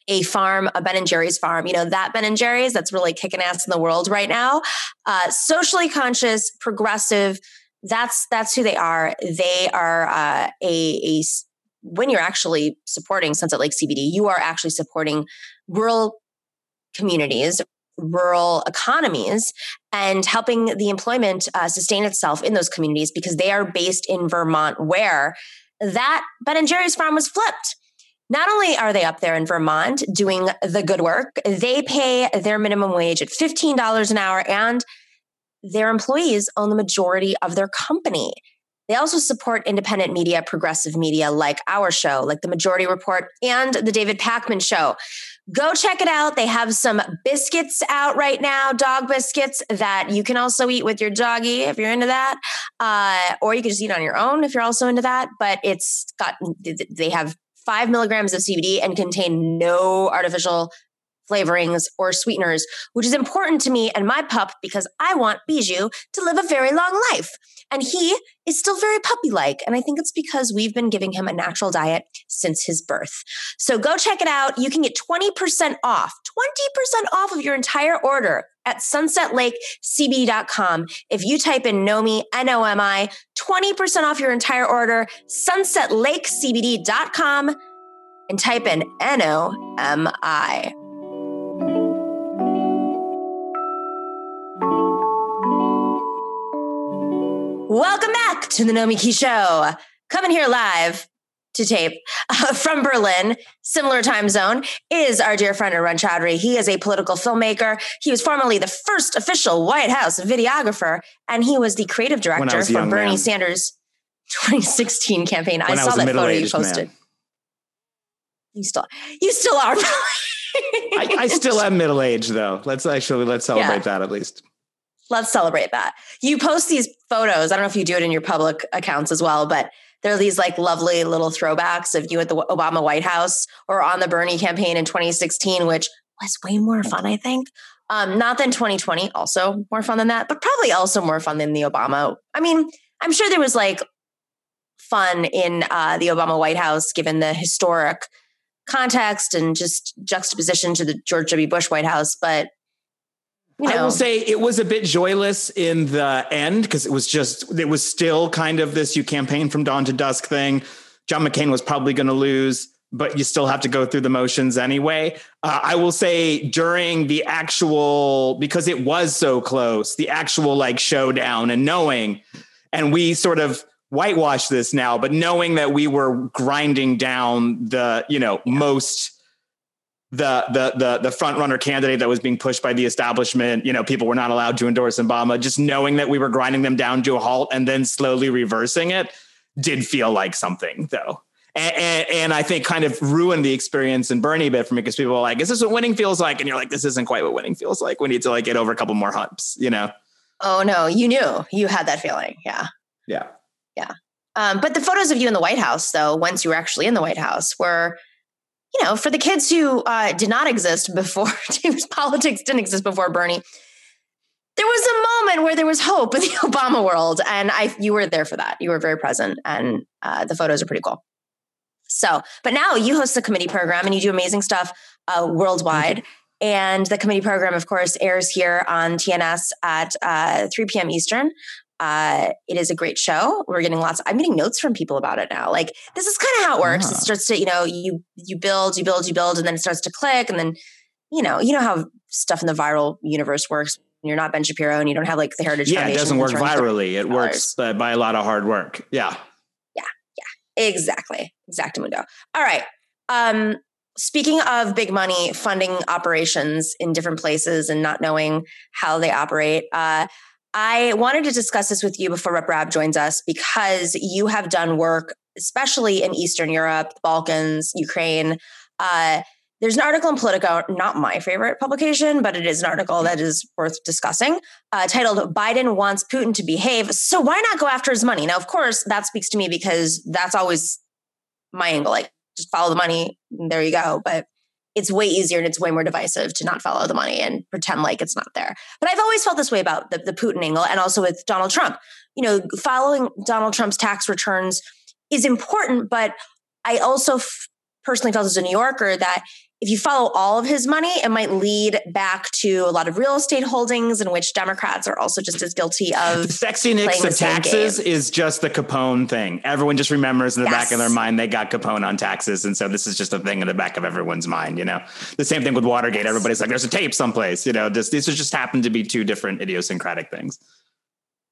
Speaker 1: a farm, a Ben and Jerry's farm, you know, that Ben and Jerry's that's really kicking ass in the world right now. Uh, socially conscious, progressive. That's that's who they are. They are uh, a, a when you're actually supporting Sunset Lake CBD, you are actually supporting rural communities, rural economies, and helping the employment uh, sustain itself in those communities because they are based in Vermont, where that Ben and Jerry's farm was flipped not only are they up there in Vermont doing the good work, they pay their minimum wage at $15 an hour and their employees own the majority of their company. They also support independent media, progressive media like our show, like the Majority Report and the David Pakman Show. Go check it out. They have some biscuits out right now, dog biscuits that you can also eat with your doggy if you're into that. Uh, or you can just eat on your own if you're also into that. But it's got, they have five milligrams of CBD and contain no artificial flavorings or sweeteners, which is important to me and my pup because I want Bijou to live a very long life. And he is still very puppy like. And I think it's because we've been giving him a natural diet since his birth. So go check it out. You can get 20% off, 20% off of your entire order at sunsetlakecbd.com. If you type in Nomi, N O M I, 20% off your entire order, sunsetlakecbd.com, and type in N O M I. Welcome back to the Nomiki Show. Coming here live to tape uh, from Berlin, similar time zone, is our dear friend Arun Chaudhary. He is a political filmmaker. He was formerly the first official White House videographer, and he was the creative director for Bernie man. Sanders' 2016 campaign.
Speaker 3: When I, I saw that photo you posted. Man.
Speaker 1: You still, you still are.
Speaker 3: I, I, still am middle aged, though. Let's actually let's celebrate yeah. that at least
Speaker 1: let's celebrate that. You post these photos. I don't know if you do it in your public accounts as well, but there are these like lovely little throwbacks of you at the Obama White House or on the Bernie campaign in 2016, which was way more fun, I think. Um, not than 2020, also more fun than that, but probably also more fun than the Obama. I mean, I'm sure there was like fun in uh, the Obama White House given the historic context and just juxtaposition to the George W. Bush White House, but you know.
Speaker 3: I will say it was a bit joyless in the end because it was just it was still kind of this you campaign from dawn to dusk thing. John McCain was probably going to lose, but you still have to go through the motions anyway. Uh, I will say during the actual because it was so close, the actual like showdown and knowing, and we sort of whitewash this now, but knowing that we were grinding down the you know most the the the the front runner candidate that was being pushed by the establishment. You know, people were not allowed to endorse Obama. Just knowing that we were grinding them down to a halt and then slowly reversing it did feel like something, though. And, and, and, I think kind of ruined the experience in Bernie a bit for me because people were like, "Is this what winning feels like?" And you're like, "This isn't quite what winning feels like. We need to like get over a couple more humps," you know.
Speaker 1: Oh no, you knew you had that feeling. Yeah.
Speaker 3: Yeah.
Speaker 1: Yeah. Um, but the photos of you in the White House, though, once you were actually in the White House, were you know, for the kids who uh, did not exist before, politics didn't exist before Bernie, there there was a moment where there was hope in the Obama world, and I you were there for that. You were very present, and uh, the photos are pretty cool. So, but now you host the committee program and you do amazing stuff uh, worldwide. And the committee program, of course, airs here on TNS at uh, 3 p.m. Eastern. Uh, it is a great show. We're getting lots. Of, I'm getting notes from people about it now. Like this is kind of how it works. It starts to, you know, you you build, you build, you build, and then it starts to click, and then, you know, you know how stuff in the viral universe works. You're not Ben Shapiro, and you don't have like the Heritage.
Speaker 3: Yeah,
Speaker 1: Foundation
Speaker 3: it doesn't work virally. It works by, by a lot of hard work. Yeah.
Speaker 1: Yeah. Yeah. Exactly. Exactamundo. All right. Um, speaking of big money funding operations in different places and not knowing how they operate, uh, I wanted to discuss this with you before Rep Rabb joins us because you have done work, especially in Eastern Europe, the Balkans, Ukraine. Uh, there's an article in Politico, not my favorite publication, but it is an article that is worth discussing, uh, titled Biden Wants Putin to Behave. So why not go after his money? Now, of course, that speaks to me because that's always my angle. Like, just follow the money. there you go. But it's way easier and it's way more divisive to not follow the money and pretend like it's not there. But I've always felt this way about the, the Putin angle and also with Donald Trump. You know, following Donald Trump's tax returns is important, but I also f- personally felt as a New Yorker that if you follow all of his money, it might lead back to a lot of real estate holdings in which Democrats are also just as guilty of.
Speaker 3: The sexiness of taxes game. is just the Capone thing. Everyone just remembers in the yes. back of their mind they got Capone on taxes. And so this is just a thing in the back of everyone's mind, you know? The same thing with Watergate. Yes. Everybody's like, there's a tape someplace, you know? This, these just happen to be two different idiosyncratic things.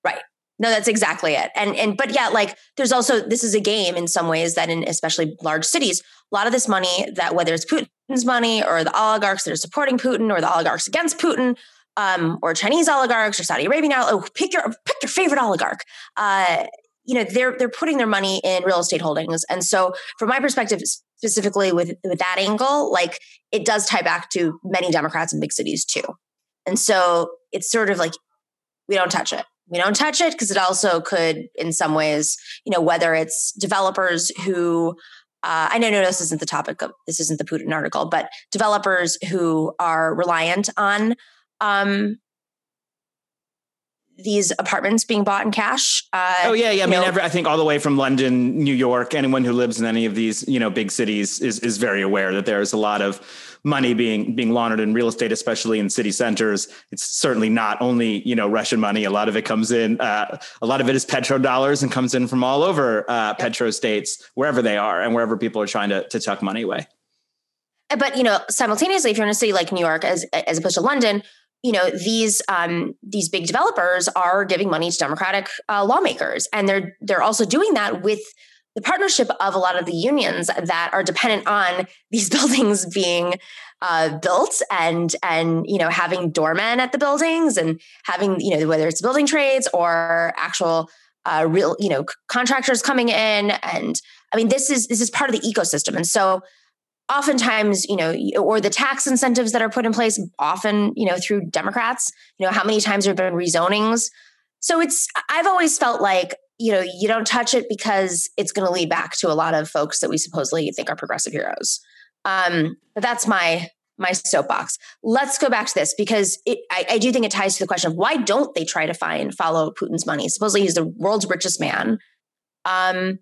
Speaker 1: Right. No, that's exactly it. And and but yeah, like there's also this is a game in some ways that in especially large cities, a lot of this money that whether it's Putin's money or the oligarchs that are supporting Putin or the oligarchs against Putin, um, or Chinese oligarchs or Saudi Arabian oh, pick your pick your favorite oligarch. Uh, you know, they're they're putting their money in real estate holdings. And so from my perspective, specifically with with that angle, like it does tie back to many Democrats in big cities too. And so it's sort of like we don't touch it we don't touch it because it also could in some ways you know whether it's developers who uh, i know no, this isn't the topic of this isn't the putin article but developers who are reliant on um, these apartments being bought in cash.
Speaker 3: Uh, oh yeah, yeah. I mean, every, I think all the way from London, New York, anyone who lives in any of these, you know, big cities is is very aware that there is a lot of money being being laundered in real estate, especially in city centers. It's certainly not only you know Russian money. A lot of it comes in. Uh, a lot of it is petrodollars and comes in from all over uh, petro states, wherever they are, and wherever people are trying to to tuck money away.
Speaker 1: But you know, simultaneously, if you're in a city like New York, as as opposed to London, you know these um, these big developers are giving money to Democratic uh, lawmakers, and they're they're also doing that with the partnership of a lot of the unions that are dependent on these buildings being uh, built and and you know having doormen at the buildings and having you know whether it's building trades or actual uh, real you know contractors coming in and I mean this is this is part of the ecosystem. And so oftentimes you know or the tax incentives that are put in place often you know through Democrats you know how many times there have been rezonings. So it's I've always felt like you know, you don't touch it because it's going to lead back to a lot of folks that we supposedly think are progressive heroes. Um, but that's my my soapbox. Let's go back to this because it, I, I, do think it ties to the question of why don't they try to find follow Putin's money? Supposedly he's the world's richest man. Um,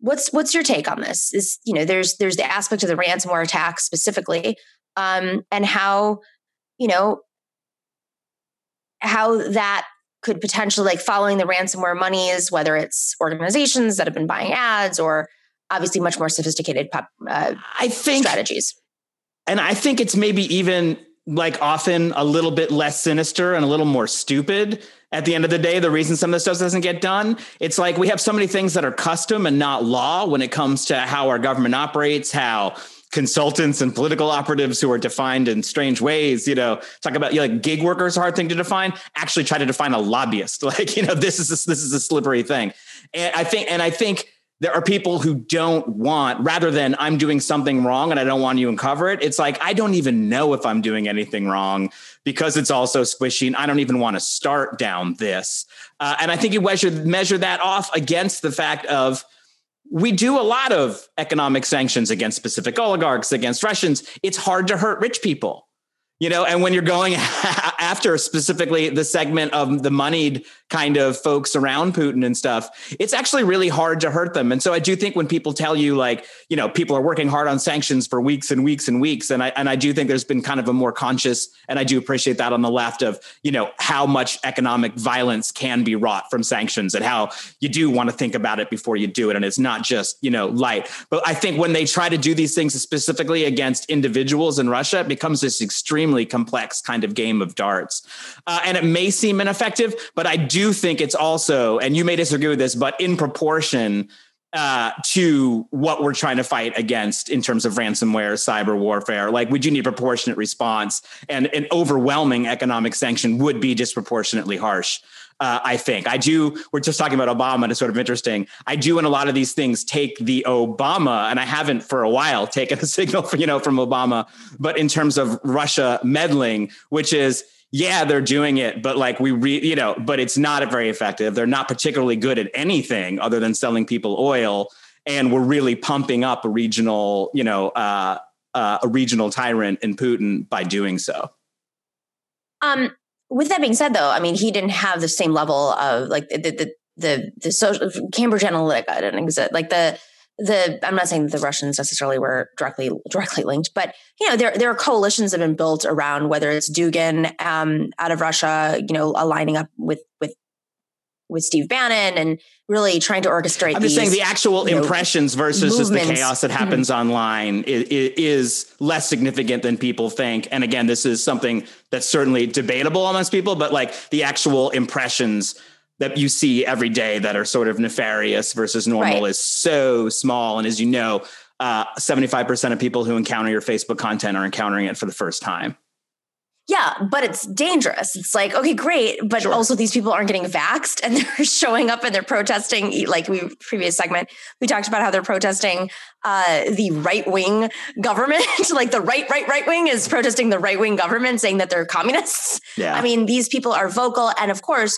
Speaker 1: what's what's your take on this? Is you know there's there's the aspect of the ransomware attack specifically, um, and how you know how that could potentially like following the ransomware monies, whether it's organizations that have been buying ads or obviously much more sophisticated pop, uh, I think strategies.
Speaker 3: And I think it's maybe even like often a little bit less sinister and a little more stupid at the end of the day the reason some of this stuff doesn't get done it's like we have so many things that are custom and not law when it comes to how our government operates how consultants and political operatives who are defined in strange ways. You know, talk about you know, like gig workers, hard thing to define. Actually, try to define a lobbyist. Like you know, this is a, this is a slippery thing. And I think, and I think there are people who don't want rather than i'm doing something wrong and i don't want you to uncover it it's like i don't even know if i'm doing anything wrong because it's also squishy and i don't even want to start down this uh, and i think you measure measure that off against the fact of we do a lot of economic sanctions against specific oligarchs, against Russians. It's hard to hurt rich people. You know and when you're going after specifically the segment of the moneyed kind of folks around putin and stuff it's actually really hard to hurt them. And so i do think when people tell you like you know people are working hard on sanctions for weeks and weeks and weeks and i and i do think there's been kind of a more conscious and i do appreciate that on the left of you know how much economic violence can be wrought from sanctions and how you do want to think about it before you do it and it's not just you know light. But i think when they try to do these things specifically against individuals in russia it becomes this extreme extremely complex kind of game of darts. Uh, and it may seem ineffective, but I do think it's also, and you may disagree with this, but in proportion uh, to what we're trying to fight against in terms of ransomware, cyber warfare. Like, we do need proportionate response, and an overwhelming economic sanction would be disproportionately harsh uh, I think. I do, we're just talking about Obama and it's sort of interesting. I do in a lot of these things take the Obama, and I haven't for a while taken a signal for, you know, from Obama, but in terms of Russia meddling, which is, yeah, they're doing it, but like we re, you know, but it's not very effective. They're not particularly good at anything other than selling people oil. And we're really pumping up a regional, you know, uh, uh, a regional tyrant in Putin by doing so.
Speaker 1: Um, with that being said, though, I mean, he didn't have the same level of like the the the, the social Cambridge Analytica didn't exist. Like the the I'm not saying that the Russians necessarily were directly directly linked, but you know there there are coalitions that have been built around whether it's Dugin um, out of Russia, you know, aligning up with with with Steve Bannon and really trying to orchestrate.
Speaker 3: I'm just saying the actual impressions know, versus just the chaos that happens mm-hmm. online is, is, less significant than people think. And again, this is something that's certainly debatable amongst people, but like the actual impressions that you see every day that are sort of nefarious versus normal right. is so small. And as you know, uh, 75% of people who encounter your Facebook content are encountering it for the first time.
Speaker 1: Yeah, but it's dangerous. It's like, okay, great. But sure. also these people aren't getting vaxxed and they're showing up and they're protesting. Like we previous segment, we talked about how they're protesting uh, the right wing government. like the right, right, right wing is protesting the right wing government saying that they're communists. Yeah. I mean, these people are vocal. And of course,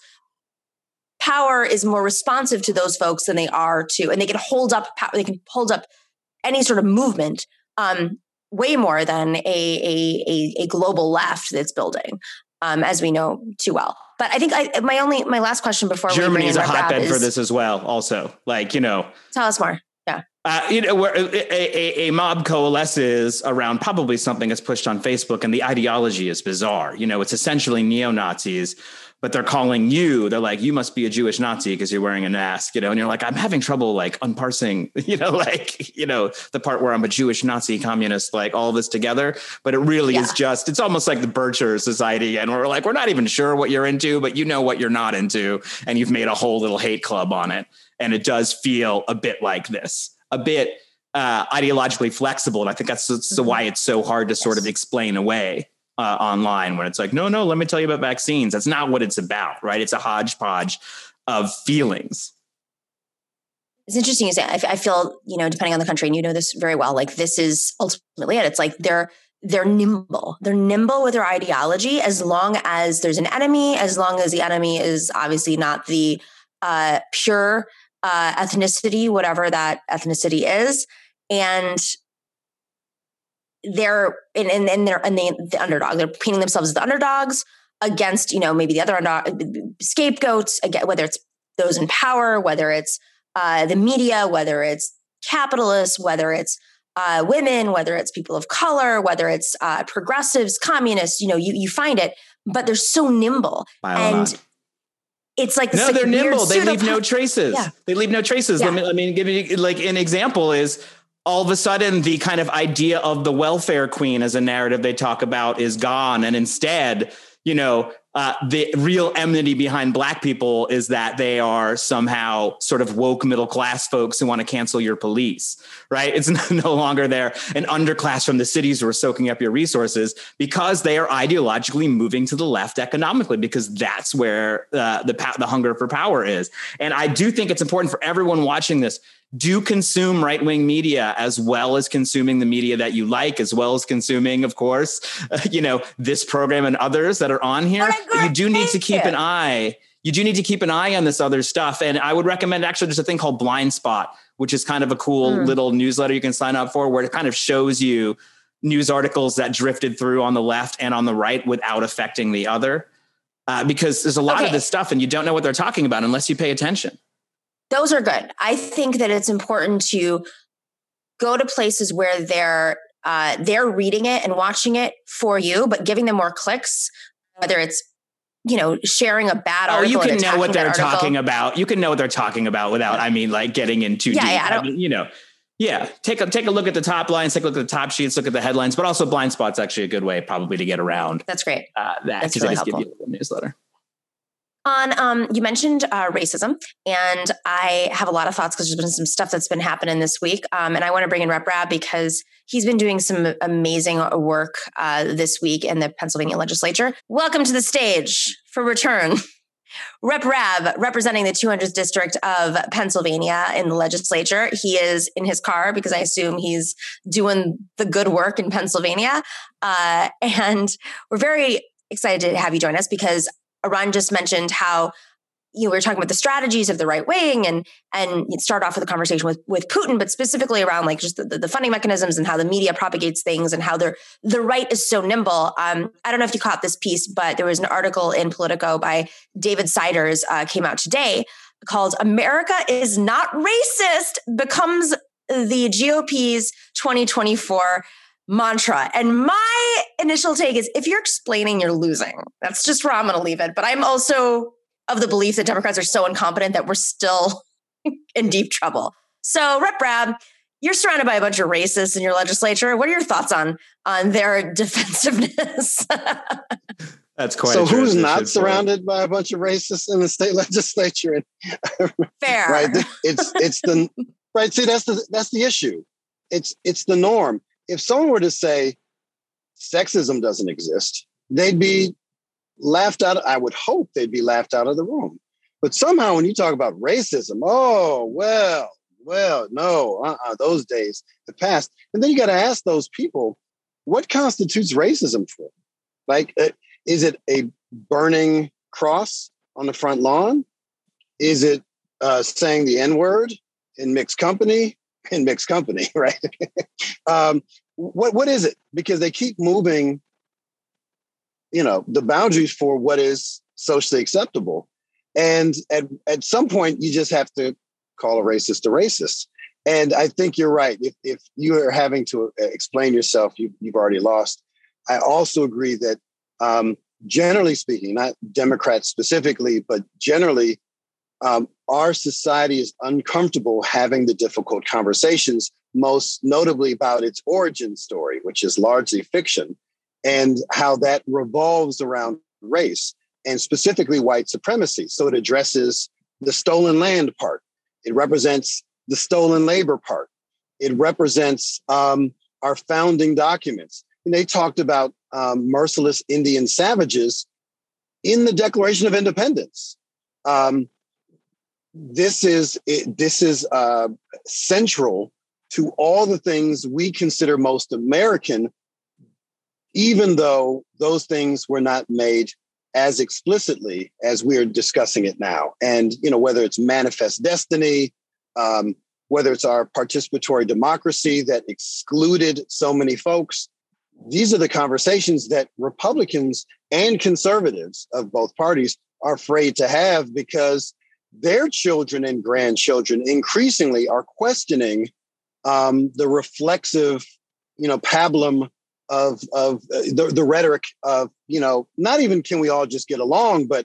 Speaker 1: power is more responsive to those folks than they are to, and they can hold up, they can hold up any sort of movement um, way more than a, a, a, a global left that's building. Um, as we know too well. But I think I, my only my last question before
Speaker 3: Germany is a hotbed for this as well. Also, like you know,
Speaker 1: tell us more. Yeah,
Speaker 3: uh, you know, where a, a, a, mob coalesces around probably something that's pushed on Facebook, and the ideology is bizarre. You know, it's essentially neo Nazis but they're calling you. They're like you must be a jewish nazi because you're wearing a mask you know and you're like i'm having trouble like unparsing you know like you know the part where i'm a jewish nazi communist like all this together. But it really yeah. is just it's almost like the bircher society and we're like we're not even sure what you're into but you know what you're not into and you've made a whole little hate club on it. And it does feel a bit like this a bit uh, ideologically flexible and i think that's, that's mm-hmm. why it's so hard to sort of explain away uh, online when it's like, no, no, let me tell you about vaccines. That's not what it's about, right? It's a hodgepodge of feelings.
Speaker 1: It's interesting you say. I, feel you know, depending on the country, and you know this very well. Like this is ultimately it. It's like they're they're nimble. They're nimble with their ideology as long as there's an enemy. As long as the enemy is obviously not the uh, pure uh, ethnicity, whatever that ethnicity is, and they're and and they're and the, the underdog. They're painting themselves as the underdogs against you know maybe the other underdog scapegoats. Again, whether it's those in power, whether it's uh, the media, whether it's capitalists, whether it's uh, women, whether it's people of color, whether it's uh, progressives, communists. You know, you you find it, but they're so nimble and. It's like
Speaker 3: no, they're nimble. They leave no traces. Yeah. They leave no traces. Yeah. Let me, I mean, give you like an example is all of a sudden the kind of idea of the welfare queen as a narrative they talk about is gone and instead you know uh, the real enmity behind black people is that they are somehow sort of woke middle class folks who want to cancel your police, right? It's no longer there an underclass from the cities who are soaking up your resources because they are ideologically moving to the left economically because that's where uh, the the hunger for power is. And I do think it's important for everyone watching this do consume right wing media as well as consuming the media that you like, as well as consuming, of course, uh, you know, this program and others that are on here. You do need to keep an eye. You do need to keep an eye on this other stuff. And I would recommend actually there's a thing called Blind Spot, which is kind of a cool mm. little newsletter you can sign up for where it kind of shows you news articles that drifted through on the left and on the right without affecting the other. Uh, because there's a lot okay. of this stuff and you don't know what they're talking about unless you pay attention.
Speaker 1: Those are good. I think that it's important to go to places where they're uh, they're reading it and watching it for you, but giving them more clicks, whether it's you know sharing a bad
Speaker 3: article.
Speaker 1: Oh,
Speaker 3: you can know what they're talking about. You can know what they're talking about without, I mean, like getting into
Speaker 1: yeah,
Speaker 3: deep.
Speaker 1: Yeah, I,
Speaker 3: I mean, you know, yeah, take a take a look at the top lines, take a look at the top sheets, look at the headlines, but also blind spot's actually a good way probably to get around.
Speaker 1: That's great.
Speaker 3: Uh, that because really they just give you a newsletter.
Speaker 1: On um, you mentioned uh, racism, and I have a lot of thoughts because there's been some stuff that's been happening this week, um, and I want to bring in Rep Rabb because he's been doing some amazing work uh, this week in the Pennsylvania legislature. Welcome to the stage for return. Rep Rabb, representing the 200th district of Pennsylvania in the legislature. He is in his car because I assume he's doing the good work in Pennsylvania. Uh, and we're very excited to have you join us because Arun just mentioned how you know, we were talking about the strategies of the right wing and and start off with a conversation with with Putin, but specifically around like just the, the funding mechanisms and how the media propagates things and how they're the right is so nimble. Um, I don't know if you caught this piece, but there was an article in Politico by David Siders uh, came out today called "America is not racist" becomes the GOP's 2024 mantra. And my initial take is if you're explaining, you're losing. That's just where I'm going to leave it. But I'm also of the belief that Democrats are so incompetent that we're still in deep trouble. So, Rep Rabb, you're surrounded by a bunch of racists in your legislature. What are your thoughts on on their defensiveness?
Speaker 3: That's quite.
Speaker 4: So, who's not surrounded by a bunch of racists in the state legislature?
Speaker 1: Fair,
Speaker 4: right? It's it's the right. See, that's the that's the issue. It's it's the norm. If someone were to say sexism doesn't exist, they'd be laughed out. I would hope they'd be laughed out of the room. But somehow, when you talk about racism, oh well, well, no, uh-uh, those days the past. And then you got to ask those people, what constitutes racism for? Like, uh, is it a burning cross on the front lawn? Is it uh, saying the N word in mixed company? In mixed company, right? um, what what is it? Because they keep moving you know the boundaries for what is socially acceptable and at, at some point you just have to call a racist a racist and i think you're right if, if you are having to uh, explain yourself you, you've already lost i also agree that um, generally speaking not democrats specifically but generally um, our society is uncomfortable having the difficult conversations most notably about its origin story which is largely fiction and how that revolves around race and specifically white supremacy. So it addresses the stolen land part, it represents the stolen labor part, it represents um, our founding documents. And they talked about um, merciless Indian savages in the Declaration of Independence. Um, this is this is uh, central to all the things we consider most American even though those things were not made as explicitly as we're discussing it now. And, you know, whether it's manifest destiny, um, whether it's our participatory democracy that excluded so many folks, these are the conversations that Republicans and conservatives of both parties are afraid to have because their children and grandchildren increasingly are questioning um, the reflexive, you know, pablum of of uh, the, the rhetoric of you know not even can we all just get along but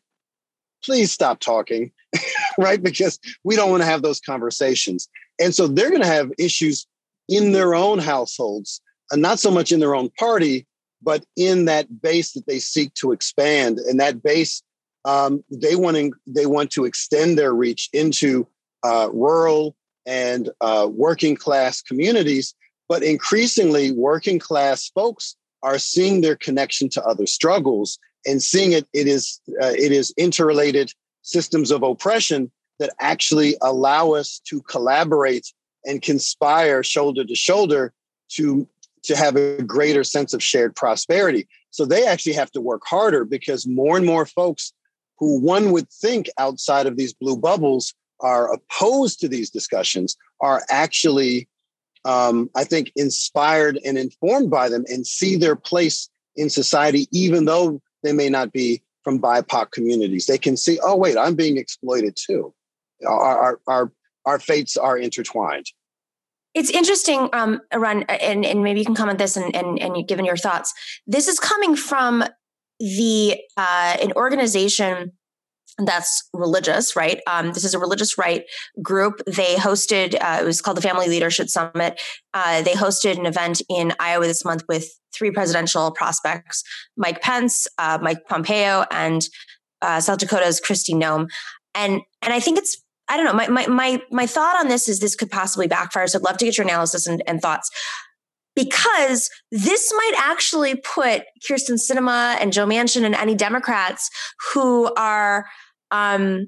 Speaker 4: please stop talking right? Because we don't want to have those conversations. And so they're going to have issues in their own households and not so much in their own party but in that base that they seek to expand and that base um, they want to they want to extend their reach into uh, rural and uh, working class communities but increasingly, working class folks are seeing their connection to other struggles and seeing it. It is uh, it is interrelated systems of oppression that actually allow us to collaborate and conspire shoulder to shoulder to to have a greater sense of shared prosperity. So they actually have to work harder because more and more folks who one would think outside of these blue bubbles are opposed to these discussions are actually um, I think, inspired and informed by them and see their place in society, even though they may not be from BIPOC communities. They can see, oh, wait, I'm being exploited too. Our, our, our, our fates are intertwined.
Speaker 1: It's interesting, um, Arun, and, and maybe you can comment this and, and, and given your thoughts. This is coming from the uh, an organization that's religious, right? Um, this is a religious right group. They hosted, uh, it was called the Family Leadership Summit. Uh, they hosted an event in Iowa this month with three presidential prospects Mike Pence, uh, Mike Pompeo, and uh, South Dakota's Kristi Noem. And, and I think it's, I don't know, my, my, my, my thought on this is this could possibly backfire. So I'd love to get your analysis and, and thoughts because this might actually put Kyrsten Sinema and Joe Manchin and any Democrats who are um,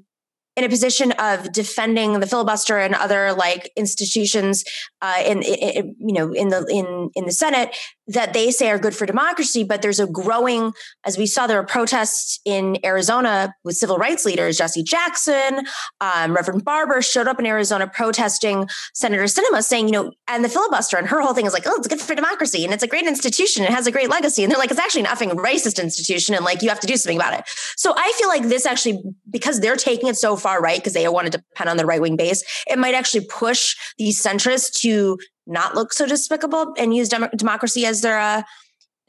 Speaker 1: in a position of defending the filibuster and other like institutions uh, in, in, you know in the in in the Senate that they say are good for democracy, but there's a growing, as we saw, there were protests in Arizona with civil rights leaders. Jesse Jackson, um, Reverend Barber showed up in Arizona protesting Senator Sinema, saying, you know, and the filibuster. And her whole thing is like, oh, it's good for democracy and it's a great institution. It has a great legacy. And they're like, it's actually an effing racist institution. And like, you have to do something about it. So I feel like this actually, because they're taking it so far right, because they want to depend on the right wing base, it might actually push these centrists to not look so despicable and use dem- democracy as their uh,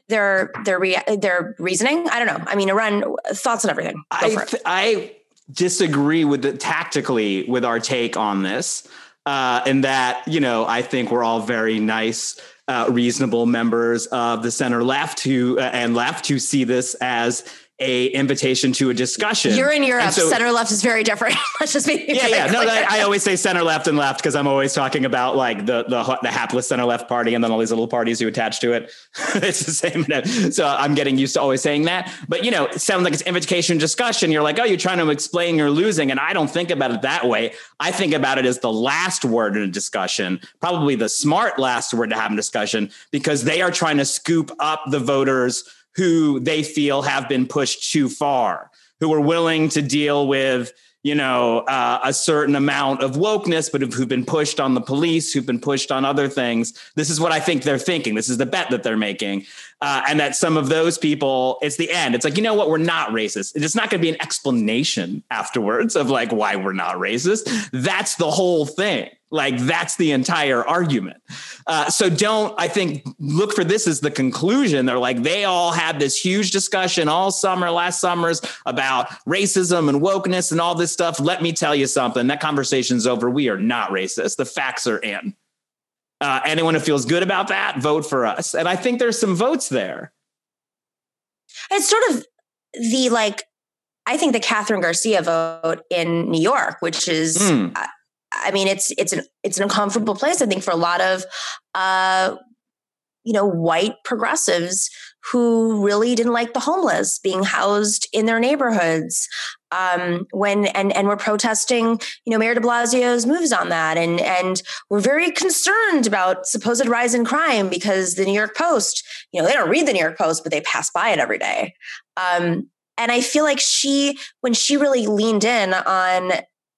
Speaker 1: their their rea- their reasoning. I don't know. I mean, Arun thoughts on everything. Go
Speaker 3: I th- I disagree with the tactically with our take on this. Uh, in that, you know, I think we're all very nice, uh, reasonable members of the center left who uh, and left who see this as a invitation to a discussion.
Speaker 1: You're in Europe. So, center left is very different. Let's just be
Speaker 3: yeah, yeah. No, I, I, always say center left and left because I'm always talking about like the, the the hapless center left party and then all these little parties who attach to it. it's the same. So I'm getting used to always saying that. But you know, it sounds like it's invitation discussion. You're like, oh, you're trying to explain you're losing, and I don't think about it that way. I think about it as the last word in a discussion, probably the smart last word to have in discussion because they are trying to scoop up the voters who they feel have been pushed too far, who are willing to deal with you know uh, a certain amount of wokeness but who've been pushed on the police who've been pushed on other things. This is what i think they're thinking. This is the bet that they're making. Uh, and that some of those people it's the end. It's like you know what? We're not racist. It's not going to be an explanation afterwards of like why we're not racist. That's the whole thing like that's the entire argument. Uh, so don't, I think, look for this as the conclusion. They're like, they all had this huge discussion all summer, last summers about racism and wokeness and all this stuff. Let me tell you something. That conversation's over. We are not racist. The facts are in. Uh, anyone who feels good about that, vote for us. And I think there's some votes there.
Speaker 1: It's sort of the like, I think the Kathryn Garcia vote in New York, which is, mm. uh, I mean, it's it's an it's an uncomfortable place. I think for a lot of uh, you know white progressives who really didn't like the homeless being housed in their neighborhoods um, when and and we're protesting you know mayor de blasio's moves on that and and we're very concerned about supposed rise in crime because the new york post you know they don't read the new york post but they pass by it every day um, and i feel like she when she really leaned in on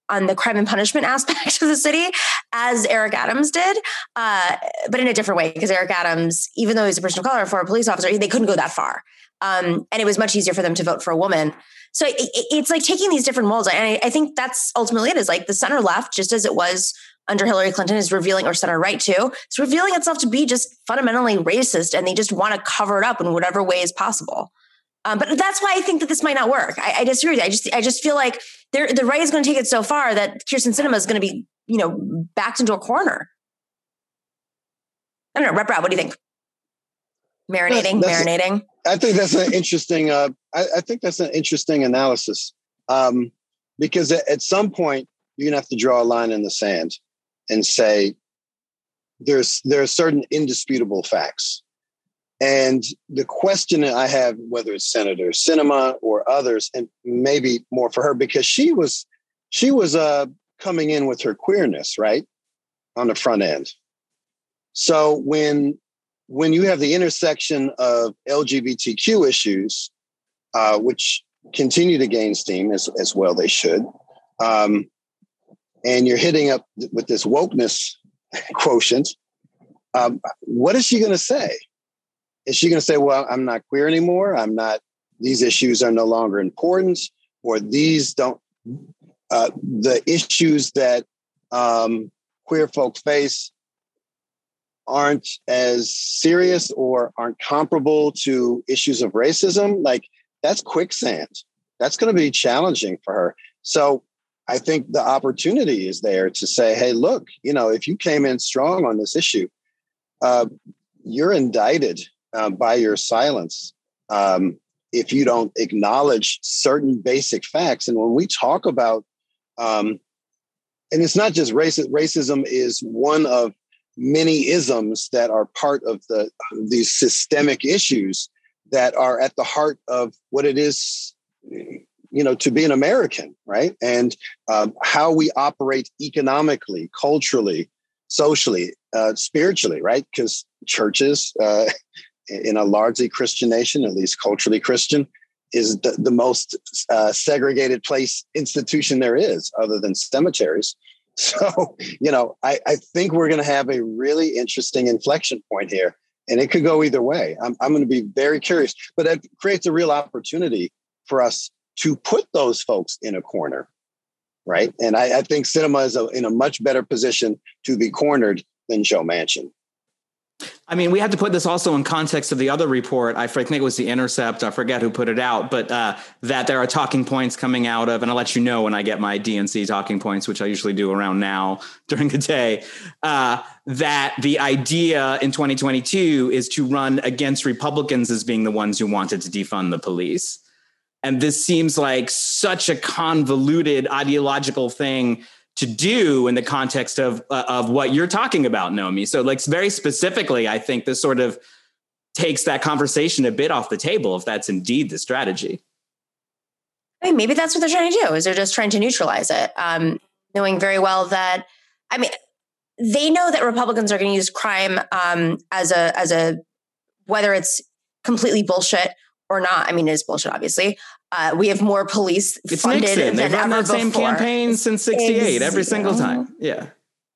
Speaker 1: on the crime and punishment aspect of the city as Eric Adams did, uh, but in a different way because Eric Adams, even though he's a person of color, a former police officer, they couldn't go that far. Um, and it was much easier for them to vote for a woman. So it, it's like taking these different molds. And I, I think that's ultimately it is like the center left, just as it was under Hillary Clinton, is revealing, or center right too, it's revealing itself to be just fundamentally racist. And they just want to cover it up in whatever way is possible. Um, but that's why I think that this might not work. I, I disagree. I just I just feel like the right is going to take it so far that Kyrsten Sinema is going to be you know backed into a corner. I don't know, Rep What do you think? Marinating, that's, that's marinating.
Speaker 4: A, I think that's an interesting. Uh, I, I, think that's an interesting analysis um, because at, at some point you're gonna have to draw a line in the sand and say there's there are certain indisputable facts and the question that I have, whether it's Senator Sinema or others, and maybe more for her, because she was she was uh, coming in with her queerness, right, on the front end. So when when you have the intersection of LGBTQ issues, uh, which continue to gain steam as, as well they should, um, and you're hitting up with this wokeness quotient, um, what is she going to say? Is she going to say, "Well, I'm not queer anymore. I'm not. These issues are no longer important, or these don't. Uh, the issues that um, queer folk face aren't as serious or aren't comparable to issues of racism, like that's quicksand. That's going to be challenging for her. So I think the opportunity is there to say, hey, look, you know, if you came in strong on this issue, uh, you're indicted uh, by your silence um, if you don't acknowledge certain basic facts. And when we talk about, um, and it's not just racism, racism is one of many isms that are part of the these systemic issues that are at the heart of what it is you know to be an american right and um, how we operate economically culturally socially uh, spiritually right because churches uh, in a largely christian nation at least culturally christian is the, the most uh, segregated place institution there is other than cemeteries So, you know, I, I think we're going to have a really interesting inflection point here, and it could go either way. I'm, I'm going to be very curious, but it creates a real opportunity for us to put those folks in a corner, right? And I, I think Sinema is a, in a much better position to be cornered than Joe Manchin.
Speaker 3: I mean, we have to put this also in context of the other report. I think it was the Intercept. I forget who put it out, but uh, that there are talking points coming out of, and I'll let you know when I get my DNC talking points, which I usually do around now during the day. Uh, that the idea in 2022 is to run against Republicans as being the ones who wanted to defund the police. And this seems like such a convoluted ideological thing to do in the context of uh, of what you're talking about, Nomi. So, like very specifically, I think this sort of takes that conversation a bit off the table if that's indeed the strategy.
Speaker 1: I mean, maybe that's what they're trying to do. Is they're just trying to neutralize it, um, knowing very well that I mean they know that Republicans are going to use crime um, as a as a whether it's completely bullshit or not. I mean, it is bullshit, obviously, uh, we have more police
Speaker 3: it's
Speaker 1: funded
Speaker 3: Nixon.
Speaker 1: They've
Speaker 3: run that same
Speaker 1: before.
Speaker 3: campaign since '68, every single time. Yeah,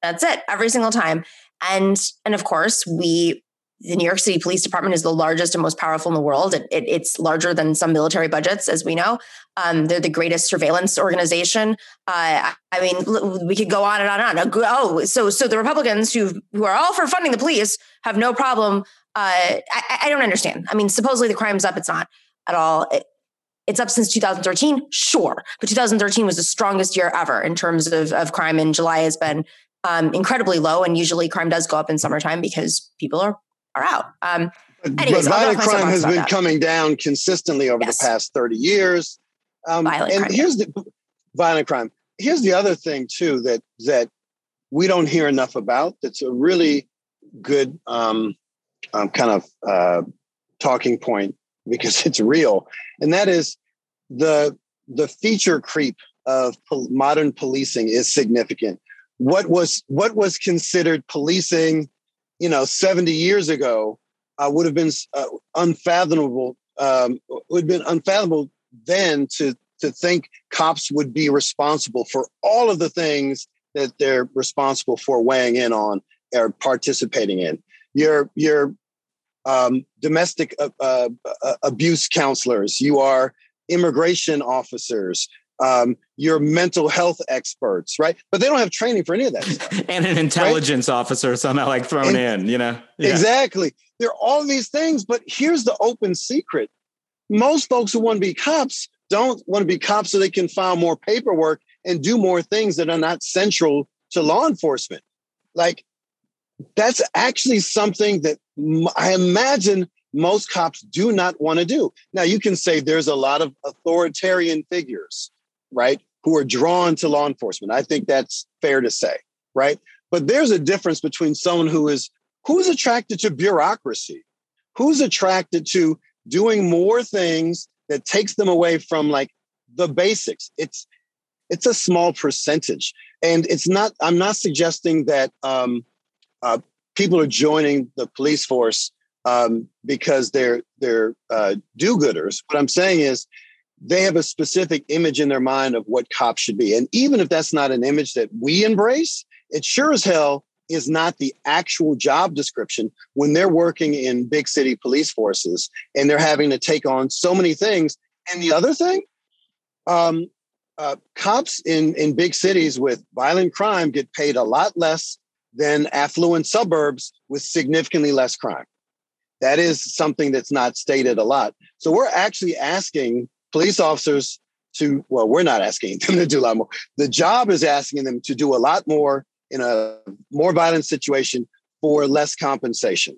Speaker 1: that's it, every single time. And and of course, we the New York City Police Department is the largest and most powerful in the world. It, it, it's larger than some military budgets, as we know. Um, they're the greatest surveillance organization. Uh, I mean, we could go on and on and on. Oh, so so the Republicans who who are all for funding the police have no problem. Uh, I, I don't understand. I mean, supposedly the crime's up. It's not at all. It, it's up since 2013, sure, but 2013 was the strongest year ever in terms of, of crime, and July has been um, incredibly low. And usually, crime does go up in summertime because people are are out. Um, anyways,
Speaker 4: but violent crime has been that. coming down consistently over yes. the past 30 years. Um, violent and crime, here's the violent crime. Here's the other thing too that that we don't hear enough about. That's a really good um, um kind of uh, talking point because it's real, and that is the the feature creep of modern policing is significant. What was what was considered policing, you know, seventy years ago, uh, would have been uh, unfathomable. Um, would have been unfathomable then to to think cops would be responsible for all of the things that they're responsible for weighing in on or participating in. Your your um, domestic uh, uh, uh, abuse counselors, you are immigration officers, um, your mental health experts, right? But they don't have training for any of that.
Speaker 3: and an intelligence right? officer somehow like thrown and, in, you know?
Speaker 4: Yeah. Exactly. There are all these things, but here's the open secret. Most folks who want to be cops don't want to be cops so they can file more paperwork and do more things that are not central to law enforcement. Like that's actually something that I imagine most cops do not want to do. Now, you can say there's a lot of authoritarian figures, right, who are drawn to law enforcement. I think that's fair to say, right? But there's a difference between someone who is who's attracted to bureaucracy, who's attracted to doing more things that takes them away from like the basics. It's it's a small percentage, and it's not. I'm not suggesting that um, uh, people are joining the police force um, because they're they're uh, do-gooders. What I'm saying is they have a specific image in their mind of what cops should be, and even if that's not an image that we embrace, it sure as hell is not the actual job description when they're working in big city police forces and they're having to take on so many things. And the other thing, um, uh, cops in, in big cities with violent crime get paid a lot less than affluent suburbs with significantly less crime. That is something that's not stated a lot. So we're actually asking police officers to, well, we're not asking them to do a lot more. The job is asking them to do a lot more in a more violent situation for less compensation.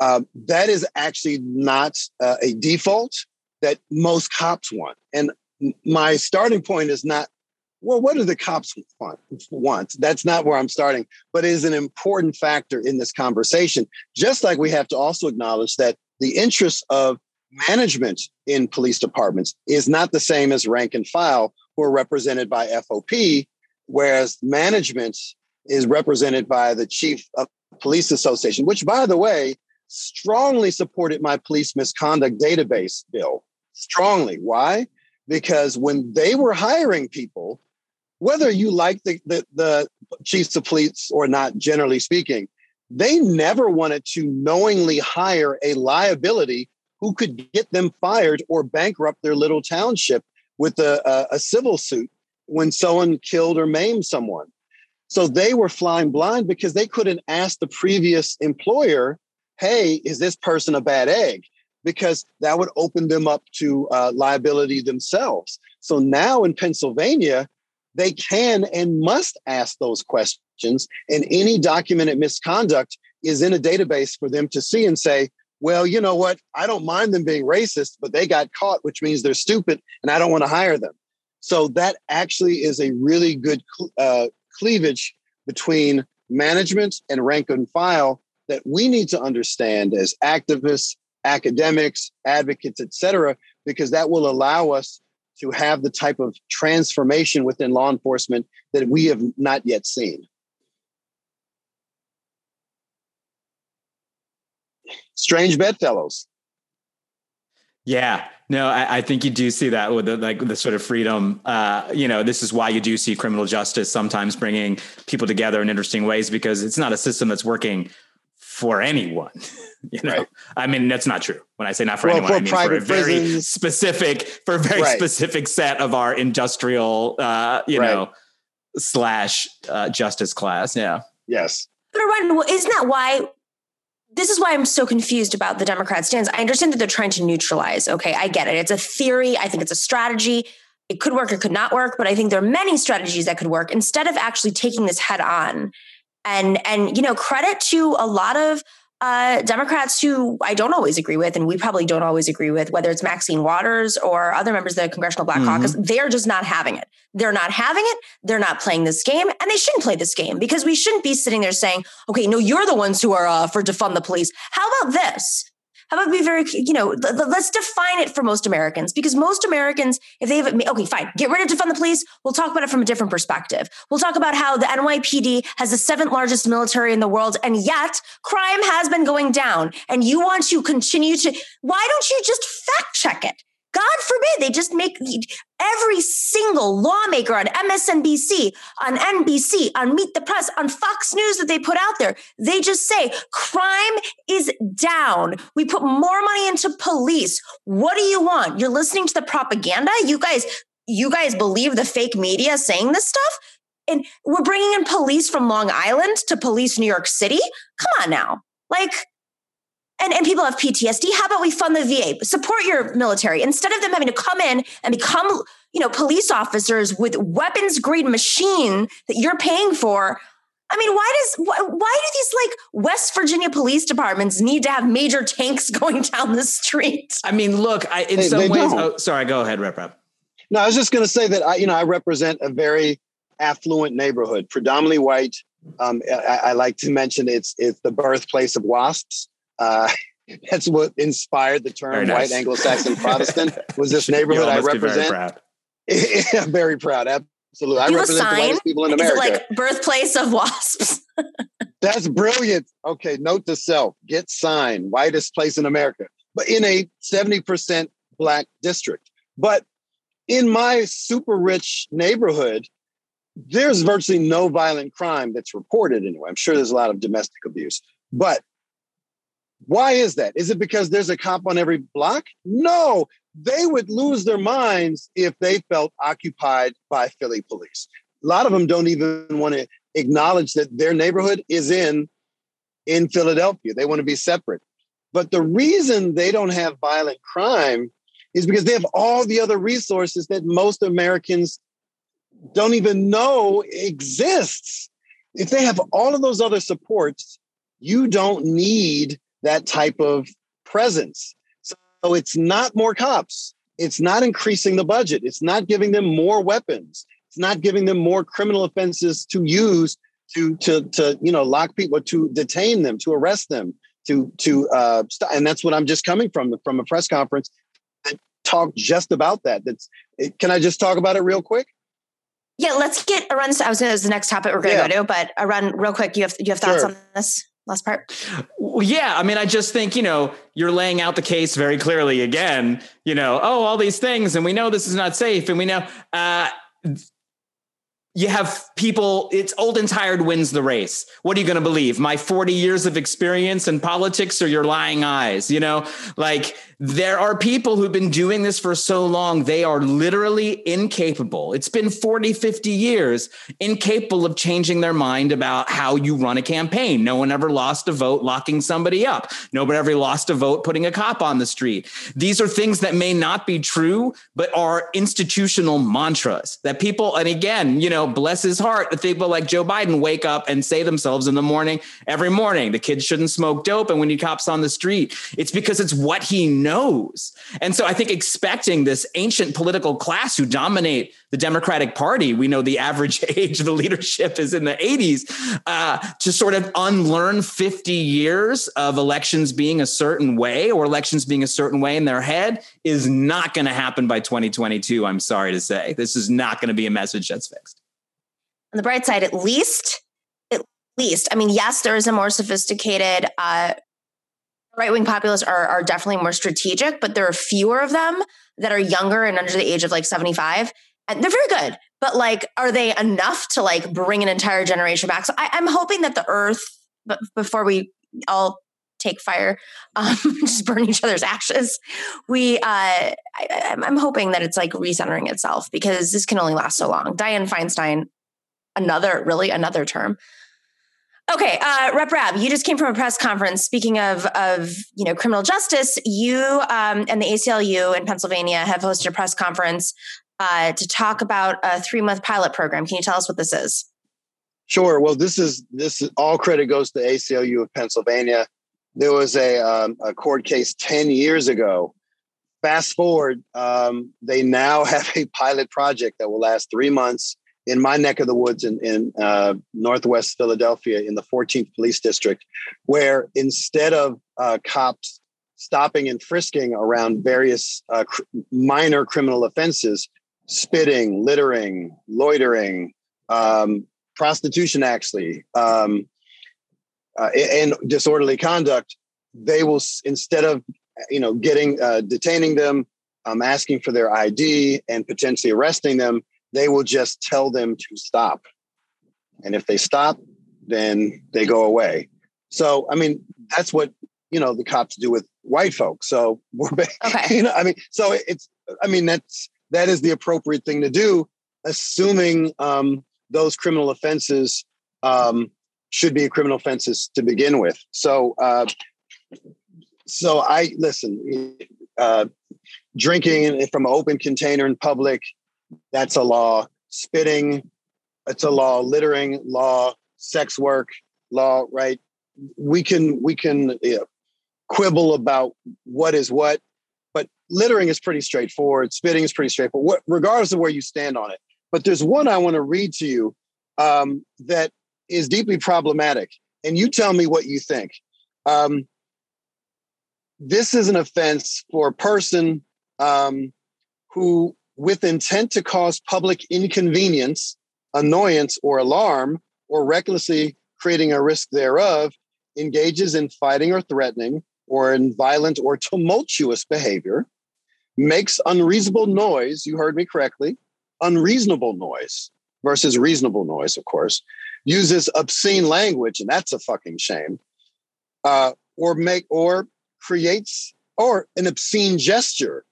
Speaker 4: Uh, that is actually not uh, a default that most cops want. And my starting point is not, well, what do the cops want? want? That's not where I'm starting, but is an important factor in this conversation. Just like we have to also acknowledge that the interests of management in police departments is not the same as rank and file who are represented by FOP, whereas management is represented by the chief of police association, which by the way, strongly supported my police misconduct database bill. Strongly. Why? Because when they were hiring people, whether you like the, the, the chiefs of police or not, generally speaking, they never wanted to knowingly hire a liability who could get them fired or bankrupt their little township with a, a, a civil suit when someone killed or maimed someone. So they were flying blind because they couldn't ask the previous employer, hey, is this person a bad egg? Because that would open them up to uh, liability themselves. So now in Pennsylvania, they can and must ask those questions. And any documented misconduct is in a database for them to see and say, well, you know what? I don't mind them being racist, but they got caught, which means they're stupid and I don't want to hire them. So that actually is a really good uh, cleavage between management and rank and file that we need to understand as activists, academics, advocates, et cetera, because that will allow us to have the type of transformation within law enforcement that we have not yet seen. Strange bedfellows.
Speaker 3: Yeah, no, I, I, think you do see that with the, like the sort of freedom. Uh, you know, this is why you do see criminal justice sometimes bringing people together in interesting ways because it's not a system that's working for anyone. you know, right. I mean that's not true. When I say not for well, anyone, for I mean for a very prisons. specific, for a very right. specific set of our industrial, uh, you right. know, slash uh, justice class. Yeah.
Speaker 4: Yes.
Speaker 1: But Ryan, isn't that why this is why I'm so confused about the Democrat stance. I understand that they're trying to neutralize. Okay, I get it. It's a theory. I think it's a strategy. It could work, it could not work, but I think there are many strategies that could work instead of actually taking this head on. And and you know, credit to a lot of uh, Democrats who I don't always agree with, and we probably don't always agree with, whether it's Maxine Waters or other members of the Congressional Black mm-hmm. Caucus, they're just not having it. They're not having it. They're not playing this game, and they shouldn't play this game because we shouldn't be sitting there saying, "Okay, no, you're the ones who are uh, for defund the police." How about this? How about be very, you know, let's define it for most Americans because most Americans, if they have, okay, fine, get rid of defund the police. We'll talk about it from a different perspective. We'll talk about how the NYPD has the seventh largest military in the world, and yet crime has been going down. And you want to continue to, why don't you just fact check it? God forbid they just make every single lawmaker on MSNBC, on NBC, on Meet the Press, on Fox News that they put out there. They just say crime is down. We put more money into police. What do you want? You're listening to the propaganda? You guys, you guys believe the fake media saying this stuff? And we're bringing in police from Long Island to police New York City? Come on now. Like, and, and people have PTSD. How about we fund the VA? Support your military instead of them having to come in and become, you know, police officers with weapons grade machine that you're paying for. I mean, why does why, why do these like West Virginia police departments need to have major tanks going down the street?
Speaker 3: I mean, look, I, in they, some they ways. Oh, sorry, go ahead, Rep Rep.
Speaker 4: No, I was just going to say that I, you know, I represent a very affluent neighborhood, predominantly white. Um, I, I, like to mention it's it's the birthplace of WASPs. Uh, that's what inspired the term nice. white Anglo-Saxon Protestant. Was this neighborhood I represent? Very proud. yeah, very proud. Absolutely, I represent the whitest people in America.
Speaker 1: Is it like birthplace of wasps?
Speaker 4: that's brilliant. Okay, note to self: get sign, whitest place in America, but in a seventy percent black district. But in my super rich neighborhood, there's virtually no violent crime that's reported anyway. I'm sure there's a lot of domestic abuse, but why is that? Is it because there's a cop on every block? No, they would lose their minds if they felt occupied by Philly police. A lot of them don't even want to acknowledge that their neighborhood is in in Philadelphia. They want to be separate. But the reason they don't have violent crime is because they have all the other resources that most Americans don't even know exists. If they have all of those other supports, you don't need that type of presence. So it's not more cops. It's not increasing the budget. It's not giving them more weapons. It's not giving them more criminal offenses to use to to to you know lock people, to detain them, to arrest them, to to uh, st- and that's what I'm just coming from from a press conference that talked just about that. That's can I just talk about it real quick?
Speaker 1: Yeah, let's get Arun. I was going to the next topic we're going to yeah. go to, but Arun real quick. You have you have thoughts sure. on this? Last part?
Speaker 3: Well, yeah. I mean, I just think, you know, you're laying out the case very clearly again, you know, oh, all these things, and we know this is not safe. And we know, uh, you have people, it's old and tired wins the race. What are you going to believe? My 40 years of experience in politics or your lying eyes? You know, like there are people who've been doing this for so long, they are literally incapable. It's been 40, 50 years, incapable of changing their mind about how you run a campaign. No one ever lost a vote locking somebody up. Nobody ever lost a vote putting a cop on the street. These are things that may not be true, but are institutional mantras that people, and again, you know, bless his heart, that people like Joe Biden wake up and say themselves in the morning, every morning, the kids shouldn't smoke dope. And when you cops on the street, it's because it's what he knows knows. And so I think expecting this ancient political class who dominate the Democratic Party, we know the average age of the leadership is in the 80s, uh, to sort of unlearn 50 years of elections being a certain way or elections being a certain way in their head is not going to happen by 2022. I'm sorry to say. This is not going to be a message that's fixed.
Speaker 1: On the bright side, at least, at least, I mean, yes, there is a more sophisticated uh, right wing populists are, are definitely more strategic, but there are fewer of them that are younger and under the age of like 75. And they're very good. But like, are they enough to like bring an entire generation back? So I, am hoping that the earth, but before we all take fire, um, just burn each other's ashes, we, uh, I, I'm hoping that it's like recentering itself because this can only last so long. Dianne Feinstein, another, really another term, Okay, uh, Rep Rabb, you just came from a press conference. Speaking of of you know criminal justice, you um, and the ACLU in Pennsylvania have hosted a press conference uh, to talk about a three month pilot program. Can you tell us what this is?
Speaker 4: Sure. Well, this is this is, all credit goes to ACLU of Pennsylvania. There was a um, a court case ten years ago. Fast forward, um, they now have a pilot project that will last three months in my neck of the woods in, in uh, Northwest Philadelphia in the 14th Police District, where instead of uh, cops stopping and frisking around various uh, cr- minor criminal offenses, spitting, littering, loitering, um, prostitution, actually, um, uh, and disorderly conduct, they will instead of you know getting uh, detaining them, um, asking for their ID, and potentially arresting them they will just tell them to stop. And if they stop, then they go away. So, I mean, that's what, you know, the cops do with white folks. So we're, okay. you know, I mean, so it's, I mean, that's, that is the appropriate thing to do, assuming um, those criminal offenses um, should be criminal offenses to begin with. So, uh, so I listen. Uh, drinking from an open container in public that's a law. Spitting, it's a law. Littering, law. Sex work, law. Right? We can we can know, quibble about what is what, but littering is pretty straightforward. Spitting is pretty straightforward, what, regardless of where you stand on it. But there's one I want to read to you um, that is deeply problematic, and you tell me what you think. Um, this is an offense for a person um, who with intent to cause public inconvenience, annoyance, or alarm, or recklessly creating a risk thereof, engages in fighting or threatening, or in violent or tumultuous behavior, makes unreasonable noise, you heard me correctly, unreasonable noise, versus reasonable noise, of course, uses obscene language, and that's a fucking shame, uh, or make or creates or an obscene gesture,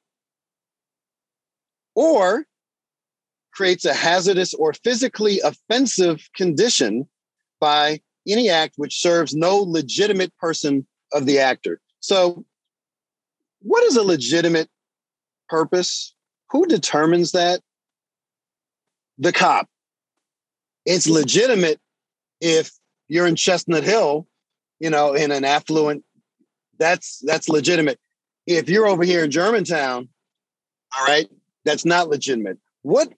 Speaker 4: or creates a hazardous or physically offensive condition by any act which serves no legitimate person of the actor. So, what is a legitimate purpose? Who determines that? The cop. It's legitimate if you're in Chestnut Hill, you know, in an affluent, that's that's legitimate. If you're over here in Germantown, all right, that's not legitimate. What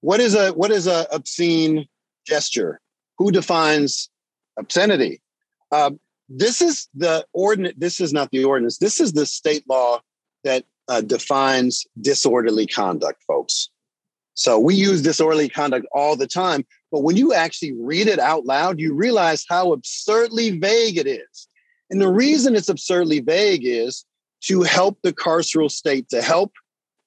Speaker 4: what is a what is a obscene gesture? Who defines obscenity? Uh, this is the ordinance. This is not the ordinance. This is the state law that uh, defines disorderly conduct, folks. So we use disorderly conduct all the time, but when you actually read it out loud, you realize how absurdly vague it is. And the reason it's absurdly vague is to help the carceral state, to help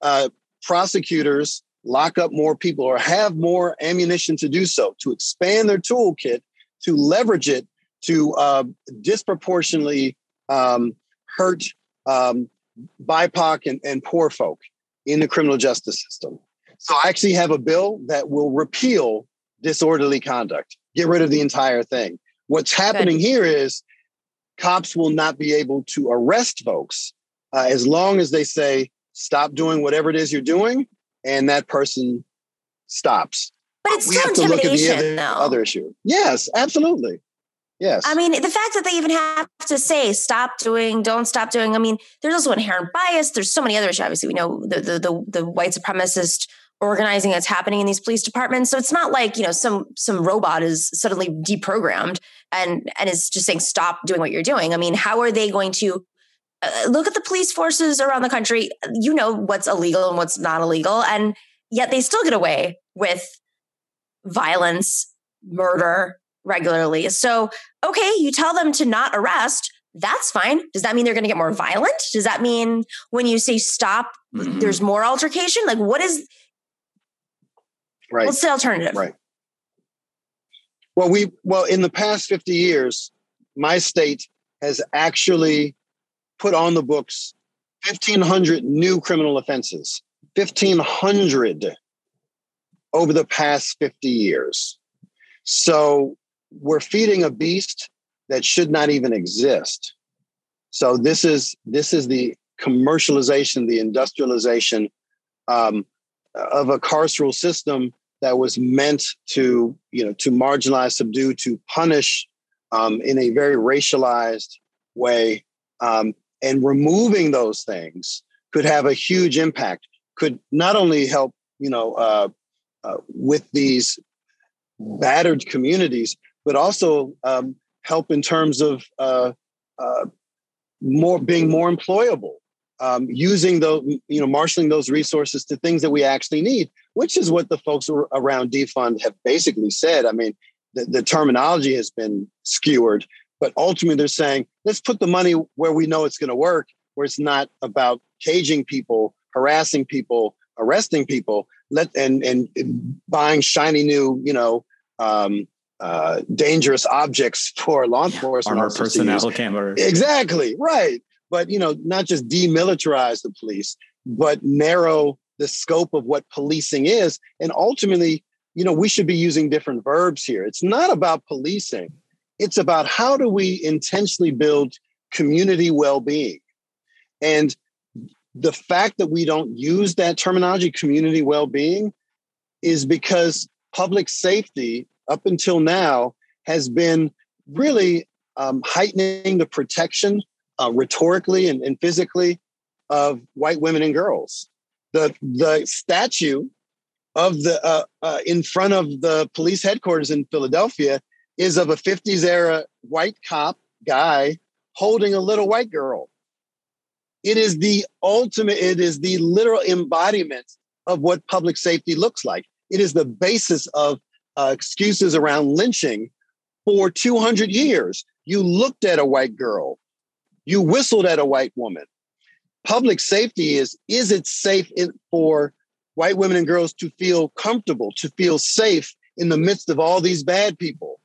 Speaker 4: uh, prosecutors lock up more people or have more ammunition to do so, to expand their toolkit, to leverage it to uh, disproportionately um, hurt um, BIPOC and, and poor folk in the criminal justice system. So I actually have a bill that will repeal disorderly conduct, get rid of the entire thing. What's happening Good. here is cops will not be able to arrest folks uh, as long as they say, stop doing whatever it is you're doing, and that person stops.
Speaker 1: But it's still intimidation, other, though.
Speaker 4: Other issue. Yes, absolutely. Yes.
Speaker 1: I mean, the fact that they even have to say stop doing, don't stop doing. I mean, there's also inherent bias. There's so many other issues. Obviously, we know the the the, the white supremacist organizing that's happening in these police departments. So it's not like, you know, some some robot is suddenly deprogrammed and and is just saying stop doing what you're doing. I mean, how are they going to look at the police forces around the country? You know what's illegal and what's not illegal and yet they still get away with violence, murder, regularly. So, okay, you tell them to not arrest. That's fine. Does that mean they're going to get more violent? Does that mean when you say stop, mm-hmm. there's more altercation? Like, what is
Speaker 4: right?
Speaker 1: What's the alternative?
Speaker 4: Right. Well, we well in the past fifty years, my state has actually put on the books 1,500 new criminal offenses. 1,500 over the past 50 years. So we're feeding a beast that should not even exist. So this is this is the commercialization, the industrialization um, of a carceral system that was meant to you know to marginalize, subdue, to punish um, in a very racialized way. Um, and removing those things could have a huge impact. Could not only help you know uh, uh, with these battered communities, but also um, help in terms of uh, uh, more being more employable, um, using those, you know, marshaling those resources to things that we actually need, which is what the folks around defund have basically said. I mean, the, the terminology has been skewered, but ultimately they're saying let's put the money where we know it's going to work, where it's not about caging people, harassing people, arresting people, let and and buying shiny new, you know, um, uh, dangerous objects for law enforcement.
Speaker 3: Armor personnel cameras.
Speaker 4: Exactly right, but you know, not just demilitarize the police, but narrow the scope of what policing is, and ultimately, you know, we should be using different verbs here. It's not about policing; it's about how do we intentionally build community well-being, and the fact that we don't use that terminology, community well-being, is because public safety up until now has been really um, heightening the protection uh, rhetorically and, and, physically of white women and girls. The, the statue of the uh, uh, in front of the police headquarters in Philadelphia is of a 50s era white cop guy holding a little white girl. It is the ultimate, it is the literal embodiment of what public safety looks like. It is the basis of uh, excuses around lynching for 200 years. You looked at a white girl, you whistled at a white woman. Public safety is is it safe in, for white women and girls to feel comfortable, to feel safe in the midst of all these bad people.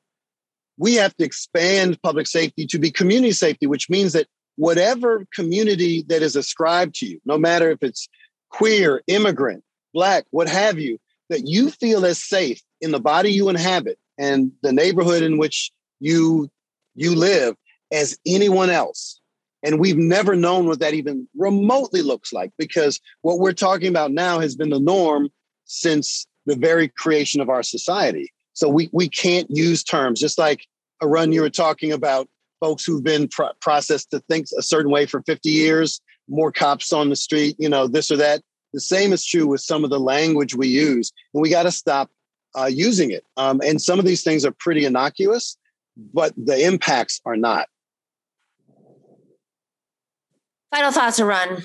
Speaker 4: We have to expand public safety to be community safety, which means that whatever community that is ascribed to you, no matter if it's queer, immigrant, black, what have you, that you feel as safe in the body you inhabit and the neighborhood in which you you live as anyone else. And we've never known what that even remotely looks like because what we're talking about now has been the norm since the very creation of our society. So we, we can't use terms, just like Arun you were talking about folks who've been pro- processed to think a certain way for 50 years, more cops on the street, you know, this or that. The same is true with some of the language we use, and we got to stop uh, using it. Um, and some of these things are pretty innocuous, but the impacts are not.
Speaker 1: Final thoughts Run.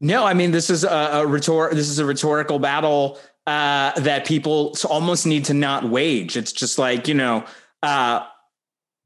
Speaker 3: No, I mean this is a, a rhetor- This is a rhetorical battle uh, that people almost need to not wage. It's just like you know, uh,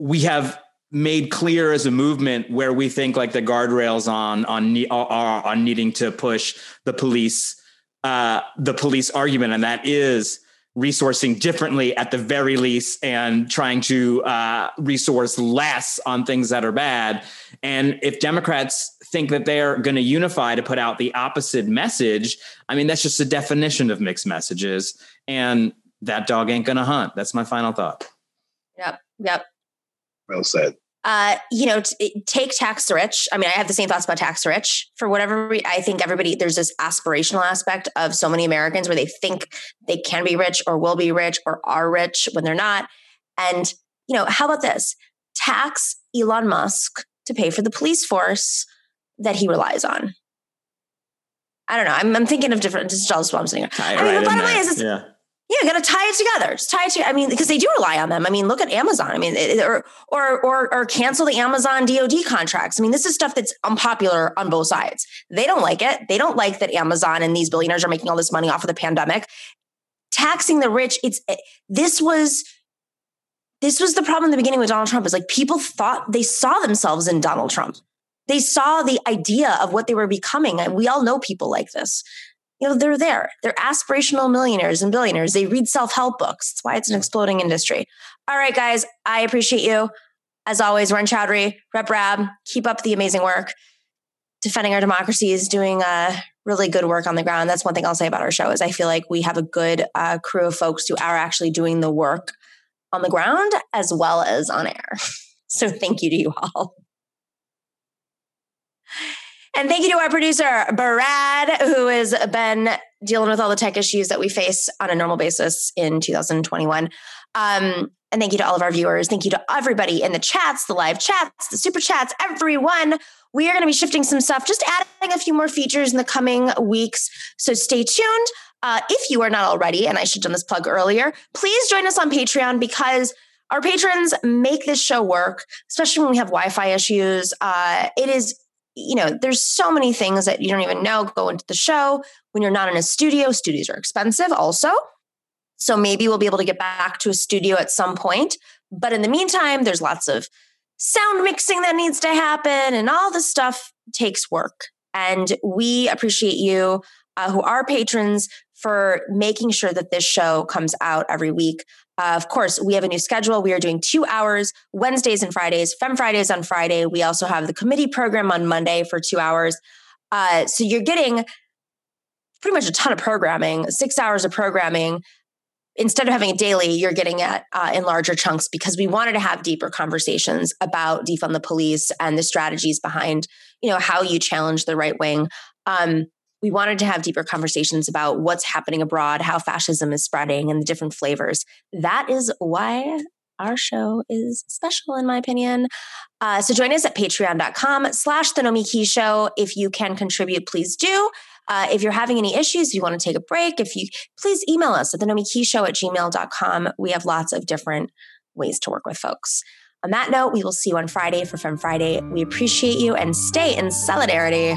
Speaker 3: we have made clear as a movement where we think like the guardrails on on are on needing to push the police uh, the police argument, and that is resourcing differently at the very least and trying to uh, resource less on things that are bad. And if Democrats think that they're going to unify to put out the opposite message, I mean, that's just a definition of mixed messages. And that dog ain't going to hunt. That's my final thought.
Speaker 1: Yep. Yep.
Speaker 4: Well said
Speaker 1: uh, you know, t- take tax rich. I mean, I have the same thoughts about tax rich for whatever re- I think everybody, there's this aspirational aspect of so many Americans where they think they can be rich or will be rich or are rich when they're not. And, you know, how about this? Tax Elon Musk to pay for the police force that he relies on. I don't know. I'm, I'm thinking of different. Just what I'm saying. I mean, right the bottom line is, yeah. Yeah, got to tie it together. Just tie it together. I mean, because they do rely on them. I mean, look at Amazon. I mean, it, or or or or cancel the Amazon DoD contracts. I mean, this is stuff that's unpopular on both sides. They don't like it. They don't like that Amazon and these billionaires are making all this money off of the pandemic. Taxing the rich. It's eh, this was this was the problem in the beginning with Donald Trump. Is like people thought they saw themselves in Donald Trump. They saw the idea of what they were becoming, and we all know people like this you know, they're there. They're aspirational millionaires and billionaires. They read self help books. That's why it's an exploding industry. All right, guys, I appreciate you. As always, Arun Chaudhary, Rep Rabb, keep up the amazing work. Defending our democracy is doing uh, really good work on the ground. That's one thing I'll say about our show is I feel like we have a good uh, crew of folks who are actually doing the work on the ground as well as on air. So thank you to you all. And thank you to our producer, Brad, who has been dealing with all the tech issues that we face on a normal basis in 2021. Um, and thank you to all of our viewers. Thank you to everybody in the chats, the live chats, the super chats, everyone. We are going to be shifting some stuff, just adding a few more features in the coming weeks. So stay tuned. Uh, if you are not already, and I should have done this plug earlier, please join us on Patreon because our patrons make this show work, especially when we have Wi Fi issues. Uh, it is you know, there's so many things that you don't even know go into the show. When you're not in a studio, studios are expensive also. So maybe we'll be able to get back to a studio at some point. But in the meantime, there's lots of sound mixing that needs to happen, and all this stuff takes work. And we appreciate you uh, who are patrons for making sure that this show comes out every week. Uh, of course, we have a new schedule. We are doing two hours Wednesdays and Fridays, Fem Fridays on Friday. We also have the committee program on Monday for two hours. Uh, so you're getting pretty much a ton of programming, six hours of programming. Instead of having it daily, you're getting it uh, in larger chunks because we wanted to have deeper conversations about defund the police and the strategies behind, you know, how you challenge the right wing. Um, we wanted to have deeper conversations about what's happening abroad, how fascism is spreading, and the different flavors. That is why our show is special, in my opinion. Uh, so join us at patreon.com slash the Nomiki Show. If you can contribute, please do. Uh, if you're having any issues, if you want to take a break, if you please email us at the Nomiki Show at gmail.com. We have lots of different ways to work with folks. On that note, we will see you on Friday for Fem Friday. We appreciate you and stay in solidarity.